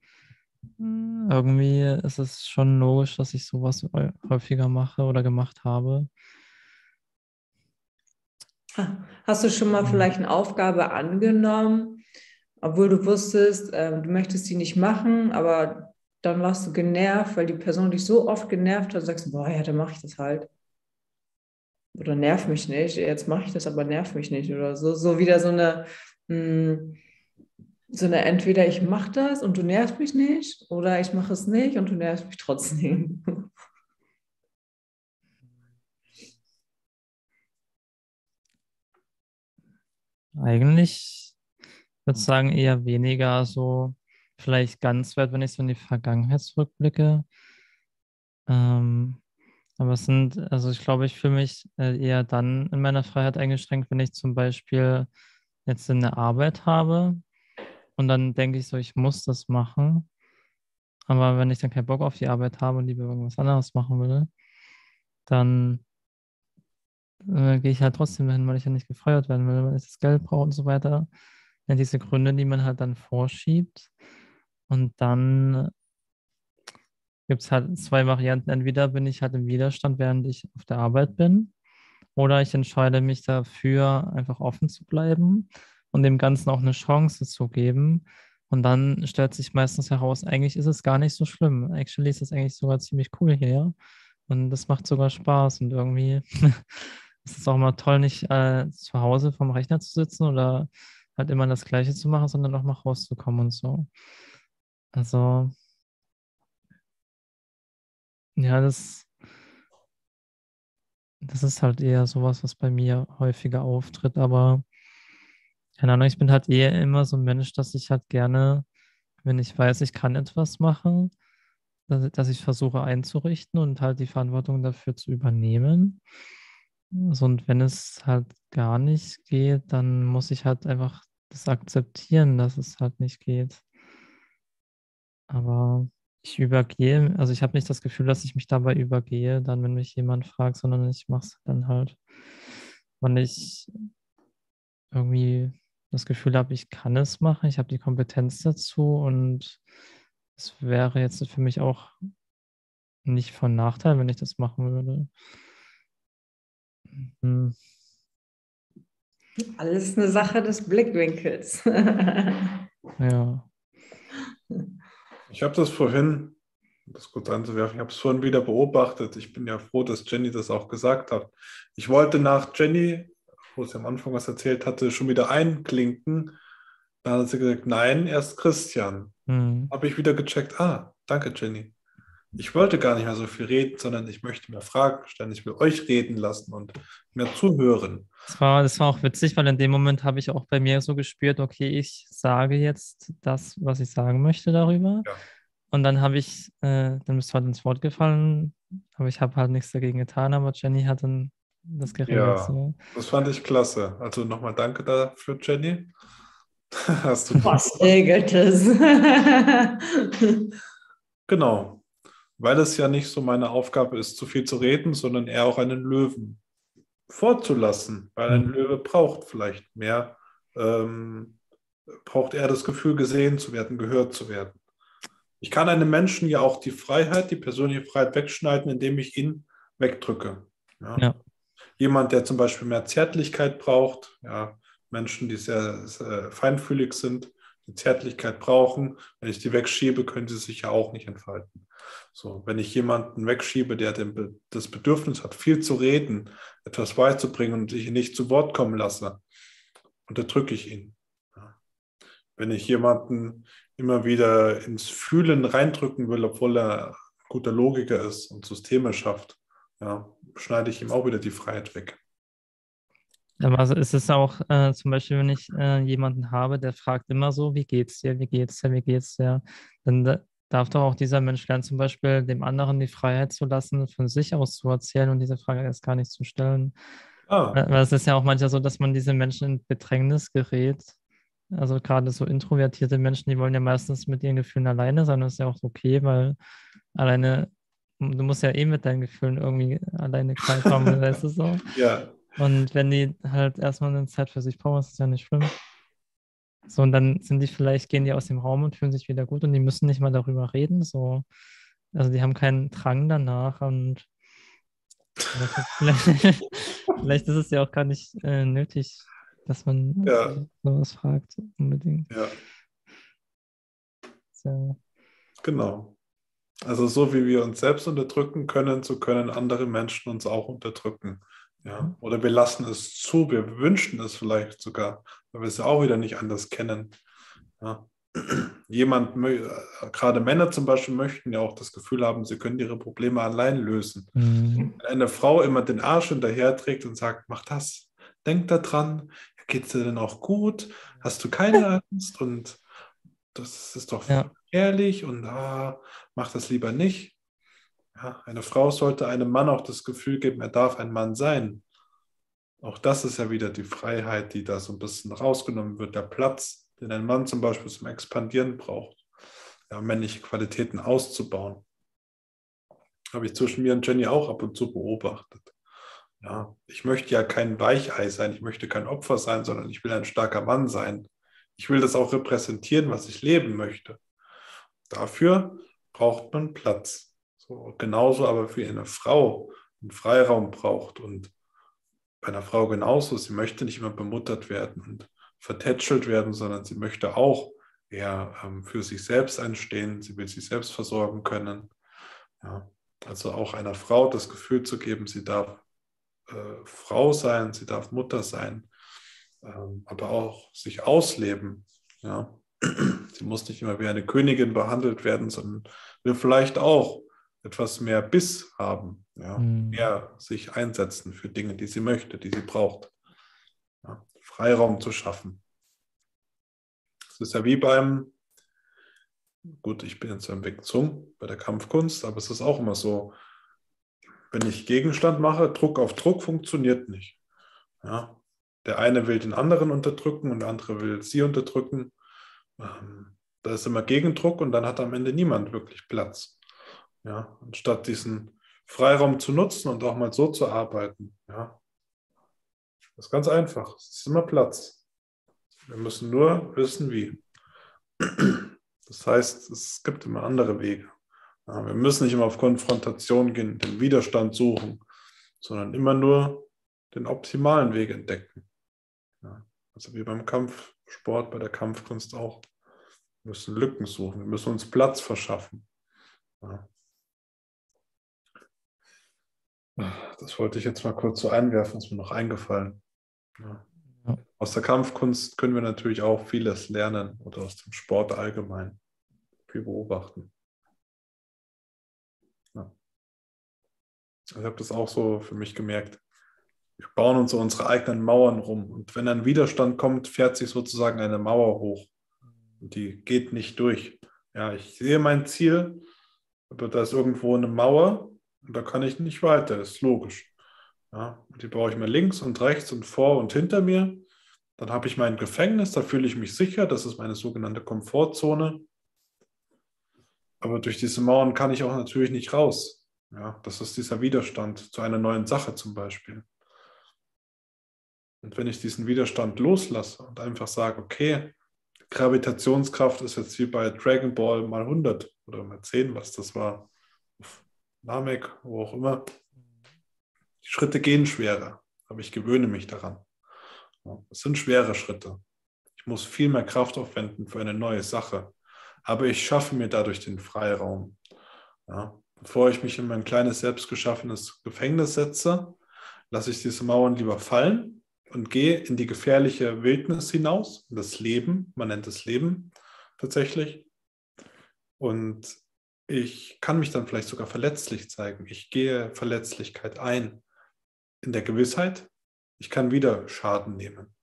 irgendwie ist es schon logisch, dass ich sowas häufiger mache oder gemacht habe. Hast du schon mal mhm. vielleicht eine Aufgabe angenommen, obwohl du wusstest, äh, du möchtest sie nicht machen, aber dann warst du genervt, weil die Person dich so oft genervt hat, sagst du, boah, ja, dann mache ich das halt. Oder nerv mich nicht, jetzt mache ich das, aber nerv mich nicht. Oder so, so wieder so eine, mh, hm, so eine entweder ich mache das und du nervst mich nicht, oder ich mache es nicht und du nervst mich trotzdem. [LAUGHS] Eigentlich würde ich sagen, eher weniger so, vielleicht ganz weit, wenn ich so in die Vergangenheit zurückblicke. Ähm, aber es sind, also ich glaube, ich fühle mich äh, eher dann in meiner Freiheit eingeschränkt, wenn ich zum Beispiel jetzt eine Arbeit habe und dann denke ich so, ich muss das machen. Aber wenn ich dann keinen Bock auf die Arbeit habe und lieber irgendwas anderes machen will, dann äh, gehe ich halt trotzdem dahin, weil ich ja nicht gefeuert werden will, weil ich das Geld brauche und so weiter. Ja, diese Gründe, die man halt dann vorschiebt. Und dann gibt es halt zwei Varianten. Entweder bin ich halt im Widerstand, während ich auf der Arbeit bin, oder ich entscheide mich dafür, einfach offen zu bleiben und dem Ganzen auch eine Chance zu geben. Und dann stellt sich meistens heraus, eigentlich ist es gar nicht so schlimm. Actually ist es eigentlich sogar ziemlich cool hier. Und das macht sogar Spaß. Und irgendwie [LAUGHS] es ist auch mal toll, nicht äh, zu Hause vom Rechner zu sitzen oder halt immer das Gleiche zu machen, sondern auch mal rauszukommen und so. Also, ja, das, das ist halt eher sowas, was bei mir häufiger auftritt, aber keine Ahnung, ich bin halt eher immer so ein Mensch, dass ich halt gerne, wenn ich weiß, ich kann etwas machen, dass, dass ich versuche einzurichten und halt die Verantwortung dafür zu übernehmen. Also und wenn es halt gar nicht geht, dann muss ich halt einfach das akzeptieren, dass es halt nicht geht. Aber ich übergehe, also ich habe nicht das Gefühl, dass ich mich dabei übergehe, dann, wenn mich jemand fragt, sondern ich mache es dann halt, wenn ich irgendwie das Gefühl habe, ich kann es machen, ich habe die Kompetenz dazu und es wäre jetzt für mich auch nicht von Nachteil, wenn ich das machen würde. Mhm. Alles eine Sache des Blickwinkels. [LAUGHS] ja. Ich habe das vorhin, um das kurz anzuwerfen, ich habe es vorhin wieder beobachtet. Ich bin ja froh, dass Jenny das auch gesagt hat. Ich wollte nach Jenny, wo sie am Anfang was erzählt hatte, schon wieder einklinken. Dann hat sie gesagt, nein, erst Christian. Mhm. Habe ich wieder gecheckt, ah, danke Jenny ich wollte gar nicht mehr so viel reden, sondern ich möchte mehr Fragen stellen. Ich will euch reden lassen und mehr zuhören. Das war, das war auch witzig, weil in dem Moment habe ich auch bei mir so gespürt, okay, ich sage jetzt das, was ich sagen möchte darüber. Ja. Und dann habe ich, äh, dann bist du halt ins Wort gefallen, aber ich habe halt nichts dagegen getan, aber Jenny hat dann das geregelt. Ja, so. das fand ich klasse. Also nochmal danke dafür, Jenny. [LAUGHS] Hast du was regelt es? [LAUGHS] genau. weil es ja nicht so meine Aufgabe ist, zu viel zu reden, sondern eher auch einen Löwen vorzulassen, weil ein Löwe braucht vielleicht mehr, ähm, braucht er das Gefühl, gesehen zu werden, gehört zu werden. Ich kann einem Menschen ja auch die Freiheit, die persönliche Freiheit wegschneiden, indem ich ihn wegdrücke. Ja. Ja. Jemand, der zum Beispiel mehr Zärtlichkeit braucht, ja, Menschen, die sehr, sehr feinfühlig sind, die Zärtlichkeit brauchen, wenn ich die wegschiebe, können sie sich ja auch nicht entfalten. So, wenn ich jemanden wegschiebe, der den, das Bedürfnis hat, viel zu reden, etwas beizubringen und ich ihn nicht zu Wort kommen lasse, unterdrücke ich ihn. Wenn ich jemanden immer wieder ins Fühlen reindrücken will, obwohl er guter Logiker ist und Systeme schafft, ja, schneide ich ihm auch wieder die Freiheit weg. Also ist es auch äh, zum Beispiel, wenn ich äh, jemanden habe, der fragt immer so, wie geht's dir, wie geht's dir, wie geht's dir, dann darf doch auch dieser Mensch lernen, zum Beispiel dem anderen die Freiheit zu lassen, von sich aus zu erzählen und diese Frage erst gar nicht zu stellen. Ah. Weil es ist ja auch manchmal so, dass man diese Menschen in Bedrängnis gerät. Also gerade so introvertierte Menschen, die wollen ja meistens mit ihren Gefühlen alleine sein. Das ist ja auch okay, weil alleine, du musst ja eh mit deinen Gefühlen irgendwie alleine klarkommen, [LAUGHS] weißt du so. Ja. Und wenn die halt erstmal eine Zeit für sich brauchen, ist das ja nicht schlimm. So, und dann sind die vielleicht, gehen die aus dem Raum und fühlen sich wieder gut und die müssen nicht mal darüber reden. So. Also die haben keinen Drang danach und vielleicht, [LAUGHS] vielleicht ist es ja auch gar nicht äh, nötig, dass man ja. sowas fragt, unbedingt. Ja. So. Genau. Also so wie wir uns selbst unterdrücken können, so können andere Menschen uns auch unterdrücken. Ja? Mhm. Oder wir lassen es zu, wir wünschen es vielleicht sogar, weil wir es ja auch wieder nicht anders kennen. Ja? Jemand, äh, gerade Männer zum Beispiel, möchten ja auch das Gefühl haben, sie können ihre Probleme allein lösen. Mhm. Wenn eine Frau immer den Arsch hinterher trägt und sagt, mach das, denk daran, geht es dir denn auch gut? Hast du keine [LAUGHS] Angst? Und das ist doch ja. Ehrlich und ah, mach das lieber nicht. Ja, eine Frau sollte einem Mann auch das Gefühl geben, er darf ein Mann sein. Auch das ist ja wieder die Freiheit, die da so ein bisschen rausgenommen wird, der Platz, den ein Mann zum Beispiel zum Expandieren braucht, ja, männliche Qualitäten auszubauen. Habe ich zwischen mir und Jenny auch ab und zu beobachtet. Ja, ich möchte ja kein Weichei sein, ich möchte kein Opfer sein, sondern ich will ein starker Mann sein. Ich will das auch repräsentieren, was ich leben möchte. Dafür braucht man Platz. So, genauso aber für eine Frau einen Freiraum braucht und bei einer Frau genauso, sie möchte nicht immer bemuttert werden und vertätschelt werden, sondern sie möchte auch eher ähm, für sich selbst einstehen, sie will sich selbst versorgen können. Ja, also auch einer Frau das Gefühl zu geben, sie darf äh, Frau sein, sie darf Mutter sein, ähm, aber auch sich ausleben. Ja. Sie muss nicht immer wie eine Königin behandelt werden, sondern will vielleicht auch etwas mehr Biss haben, ja, mhm. mehr sich einsetzen für Dinge, die sie möchte, die sie braucht. Ja, Freiraum zu schaffen. Es ist ja wie beim, gut, ich bin jetzt beim Wing Zung, bei der Kampfkunst, aber es ist auch immer so, wenn ich Gegenstand mache, Druck auf Druck funktioniert nicht. Ja, der eine will den anderen unterdrücken und der andere will sie unterdrücken. Ähm, da ist immer Gegendruck und dann hat am Ende niemand wirklich Platz. Ja, anstatt diesen Freiraum zu nutzen und auch mal so zu arbeiten. Ja. Das ist ganz einfach. Es ist immer Platz. Wir müssen nur wissen, wie. [CLEARS THROAT] Das heißt, es gibt immer andere Wege. Ja, wir müssen nicht immer auf Konfrontation gehen, den Widerstand suchen, sondern immer nur den optimalen Weg entdecken. Ja, also wie beim Kampfsport, bei der Kampfkunst auch. Wir müssen Lücken suchen, wir müssen uns Platz verschaffen. Ja. Das wollte ich jetzt mal kurz so einwerfen, ist mir noch eingefallen. Ja. Aus der Kampfkunst können wir natürlich auch vieles lernen oder aus dem Sport allgemein viel beobachten. Ja. Ich habe das auch so für mich gemerkt. Wir bauen uns so unsere eigenen Mauern rum. Und wenn ein Widerstand kommt, fährt sich sozusagen eine Mauer hoch. Und die geht nicht durch. Ja, ich sehe mein Ziel, aber da ist irgendwo eine Mauer und da kann ich nicht weiter, ist logisch. Ja, die baue ich mir links und rechts und vor und hinter mir. Dann habe ich mein Gefängnis, da fühle ich mich sicher, das ist meine sogenannte Komfortzone. Aber durch diese Mauern kann ich auch natürlich nicht raus. Ja, das ist dieser Widerstand zu einer neuen Sache zum Beispiel. Und wenn ich diesen Widerstand loslasse und einfach sage, okay, Gravitationskraft ist jetzt wie bei Dragon Ball mal 100 oder mal 10, was das war, auf Namek, wo auch immer. Die Schritte gehen schwerer, aber ich gewöhne mich daran. Es sind schwere Schritte. Ich muss viel mehr Kraft aufwenden für eine neue Sache, aber ich schaffe mir dadurch den Freiraum. Ja, bevor ich mich in mein kleines selbstgeschaffenes Gefängnis setze, lasse ich diese Mauern lieber fallen und gehe in die gefährliche Wildnis hinaus, in das Leben, man nennt es Leben tatsächlich. Und ich kann mich dann vielleicht sogar verletzlich zeigen. Ich gehe Verletzlichkeit ein, in der Gewissheit, ich kann wieder Schaden nehmen.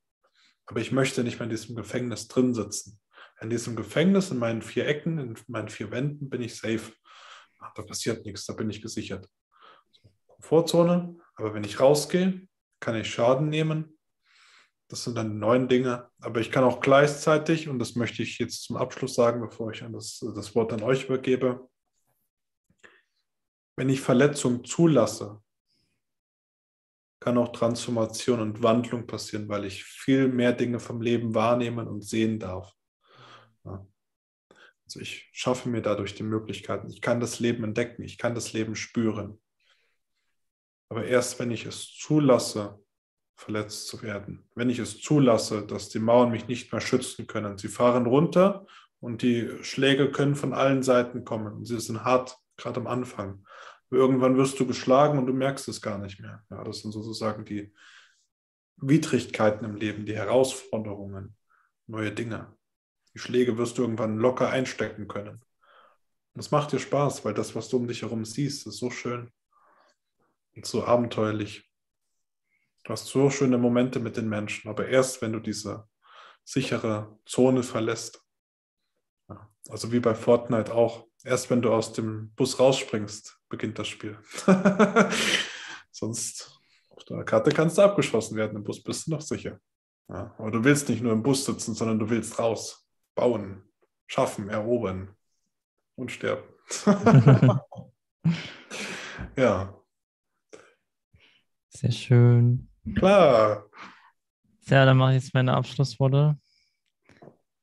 Aber ich möchte nicht mehr in diesem Gefängnis drin sitzen. In diesem Gefängnis, in meinen vier Ecken, in meinen vier Wänden bin ich safe. Da passiert nichts, da bin ich gesichert. Komfortzone, aber wenn ich rausgehe, kann ich Schaden nehmen das sind dann neun Dinge. Aber ich kann auch gleichzeitig, und das möchte ich jetzt zum Abschluss sagen, bevor ich das, das Wort an euch übergebe, wenn ich Verletzung zulasse, kann auch Transformation und Wandlung passieren, weil ich viel mehr Dinge vom Leben wahrnehmen und sehen darf. Also ich schaffe mir dadurch die Möglichkeiten. Ich kann das Leben entdecken, ich kann das Leben spüren. Aber erst wenn ich es zulasse, verletzt zu werden. Wenn ich es zulasse, dass die Mauern mich nicht mehr schützen können. Sie fahren runter und die Schläge können von allen Seiten kommen. Sie sind hart, gerade am Anfang. Irgendwann wirst du geschlagen und du merkst es gar nicht mehr. Ja, das sind sozusagen die Widrigkeiten im Leben, die Herausforderungen, neue Dinge. Die Schläge wirst du irgendwann locker einstecken können. Und das macht dir Spaß, weil das, was du um dich herum siehst, ist so schön und so abenteuerlich. Du hast so schöne Momente mit den Menschen, aber erst wenn du diese sichere Zone verlässt. Also wie bei Fortnite auch. Erst wenn du aus dem Bus rausspringst, beginnt das Spiel. [LAUGHS] Sonst auf der Karte kannst du abgeschossen werden. Im Bus bist du noch sicher. Ja, aber du willst nicht nur im Bus sitzen, sondern du willst raus, bauen, schaffen, erobern und sterben. [LAUGHS] [LAUGHS] ja. Sehr schön. Klar. Ja, dann mache ich jetzt meine Abschlussworte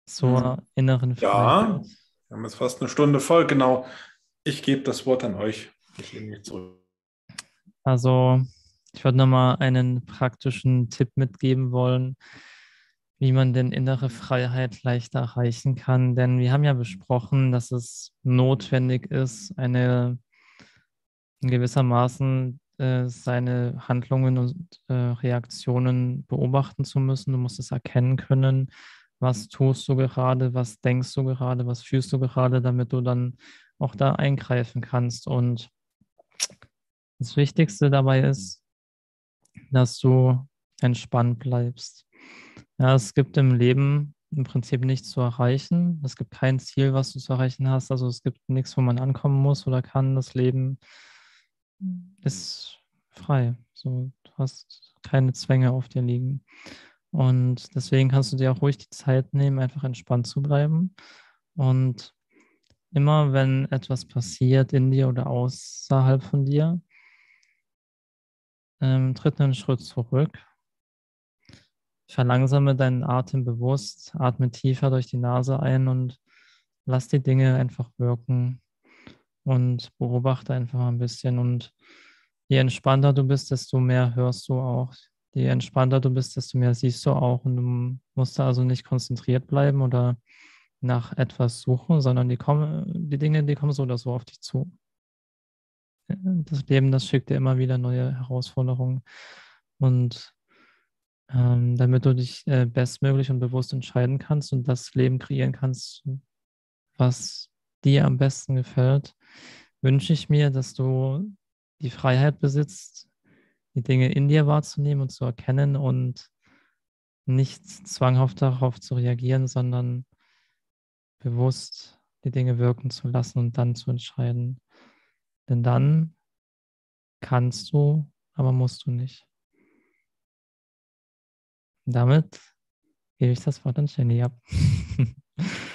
zur mhm. inneren Freiheit. Ja, wir haben jetzt fast eine Stunde voll, genau. Ich gebe das Wort an euch. Ich lege mich zurück. Also, ich würde nochmal einen praktischen Tipp mitgeben wollen, wie man denn innere Freiheit leichter erreichen kann. Denn wir haben ja besprochen, dass es notwendig ist, eine in gewissermaßen äh, seine Handlungen und äh, Reaktionen beobachten zu müssen. Du musst es erkennen können, was tust du gerade, was denkst du gerade, was fühlst du gerade, damit du dann auch da eingreifen kannst. Und das Wichtigste dabei ist, dass du entspannt bleibst. Ja, es gibt im Leben im Prinzip nichts zu erreichen. Es gibt kein Ziel, was du zu erreichen hast. Also es gibt nichts, wo man ankommen muss oder kann. Das Leben ist frei. So, du hast keine Zwänge auf dir liegen. Und deswegen kannst du dir auch ruhig die Zeit nehmen, einfach entspannt zu bleiben. Und immer wenn etwas passiert in dir oder außerhalb von dir, ähm, tritt einen Schritt zurück. Verlangsame deinen Atem bewusst, atme tiefer durch die Nase ein und lass die Dinge einfach wirken und beobachte einfach ein bisschen und je entspannter du bist, desto mehr hörst du auch. Je entspannter du bist, desto mehr siehst du auch. Und du musst da also nicht konzentriert bleiben oder nach etwas suchen, sondern die, kommen, die Dinge, die kommen so oder so auf dich zu. Das Leben, das schickt dir immer wieder neue Herausforderungen. Und ähm, damit du dich äh, bestmöglich und bewusst entscheiden kannst und das Leben kreieren kannst, was dir am besten gefällt, wünsche ich mir, dass du die Freiheit besitzt, die Dinge in dir wahrzunehmen und zu erkennen und nicht zwanghaft darauf zu reagieren, sondern bewusst die Dinge wirken zu lassen und dann zu entscheiden. Denn dann kannst du, aber musst du nicht. Damit gebe ich das Wort an Jenny ab. [LAUGHS]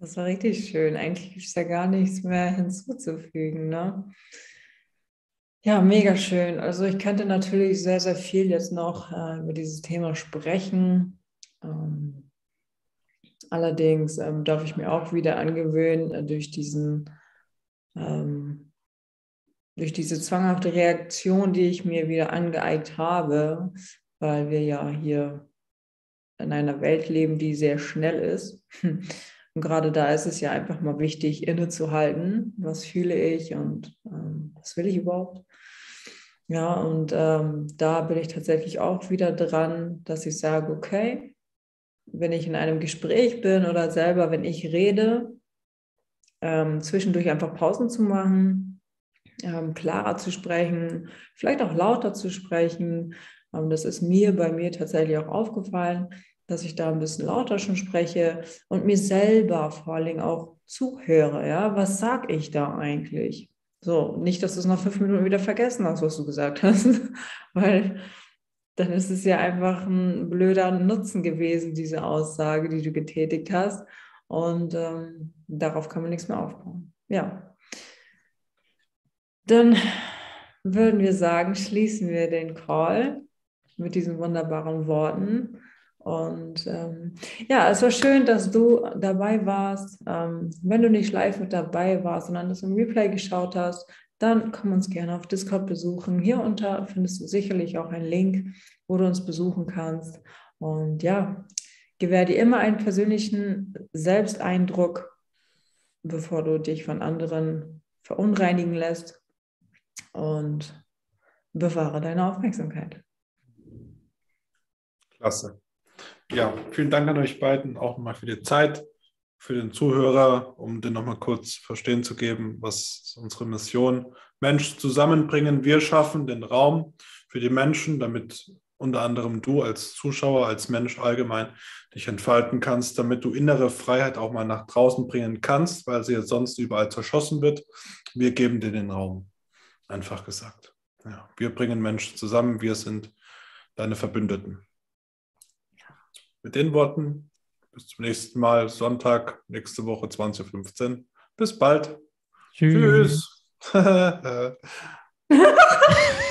Das war richtig schön. Eigentlich gibt es ja gar nichts mehr hinzuzufügen. Ne? Ja, mega schön. Also ich könnte natürlich sehr, sehr viel jetzt noch äh, über dieses Thema sprechen. Ähm, allerdings ähm, darf ich mir auch wieder angewöhnen, äh, durch diesen ähm, durch diese zwanghafte Reaktion, die ich mir wieder angeeignet habe, weil wir ja hier in einer Welt leben, die sehr schnell ist. [LAUGHS] Und gerade da ist es ja einfach mal wichtig, innezuhalten. Was fühle ich und ähm, was will ich überhaupt? Ja, und ähm, da bin ich tatsächlich auch wieder dran, dass ich sage, okay, wenn ich in einem Gespräch bin oder selber, wenn ich rede, ähm, zwischendurch einfach Pausen zu machen, ähm, klarer zu sprechen, vielleicht auch lauter zu sprechen. Ähm, das ist mir bei mir tatsächlich auch aufgefallen, dass ich da ein bisschen lauter schon spreche und mir selber vor allen Dingen auch zuhöre. Ja, was sage ich da eigentlich? So, nicht, dass du es nach fünf Minuten wieder vergessen hast, was du gesagt [LAUGHS] hast, weil dann ist es ja einfach ein blöder Nutzen gewesen, diese Aussage, die du getätigt hast. Und ähm, darauf kann man nichts mehr aufbauen. Ja. Dann würden wir sagen, schließen wir den Call mit diesen wunderbaren Worten. Und ähm, ja, es war schön, dass du dabei warst. Ähm, wenn du nicht live mit dabei warst, sondern das im Replay geschaut hast, dann komm uns gerne auf Discord besuchen. Hier unter findest du sicherlich auch einen Link, wo du uns besuchen kannst. Und ja, gewähr dir immer einen persönlichen Selbsteindruck, bevor du dich von anderen verunreinigen lässt. Und bewahre deine Aufmerksamkeit. Klasse. Ja, vielen Dank an euch beiden auch mal für die Zeit, für den Zuhörer, um den nochmal kurz verstehen zu geben, was unsere Mission Mensch zusammenbringen. Wir schaffen den Raum für die Menschen, damit unter anderem du als Zuschauer, als Mensch allgemein dich entfalten kannst, damit du innere Freiheit auch mal nach draußen bringen kannst, weil sie jetzt sonst überall zerschossen wird. Wir geben dir den Raum, einfach gesagt. Ja, wir bringen Menschen zusammen, wir sind deine Verbündeten. Mit den Worten, bis zum nächsten Mal, Sonntag, nächste Woche 2015. Bis bald. Tschüss. Tschüss. [LAUGHS] [LAUGHS]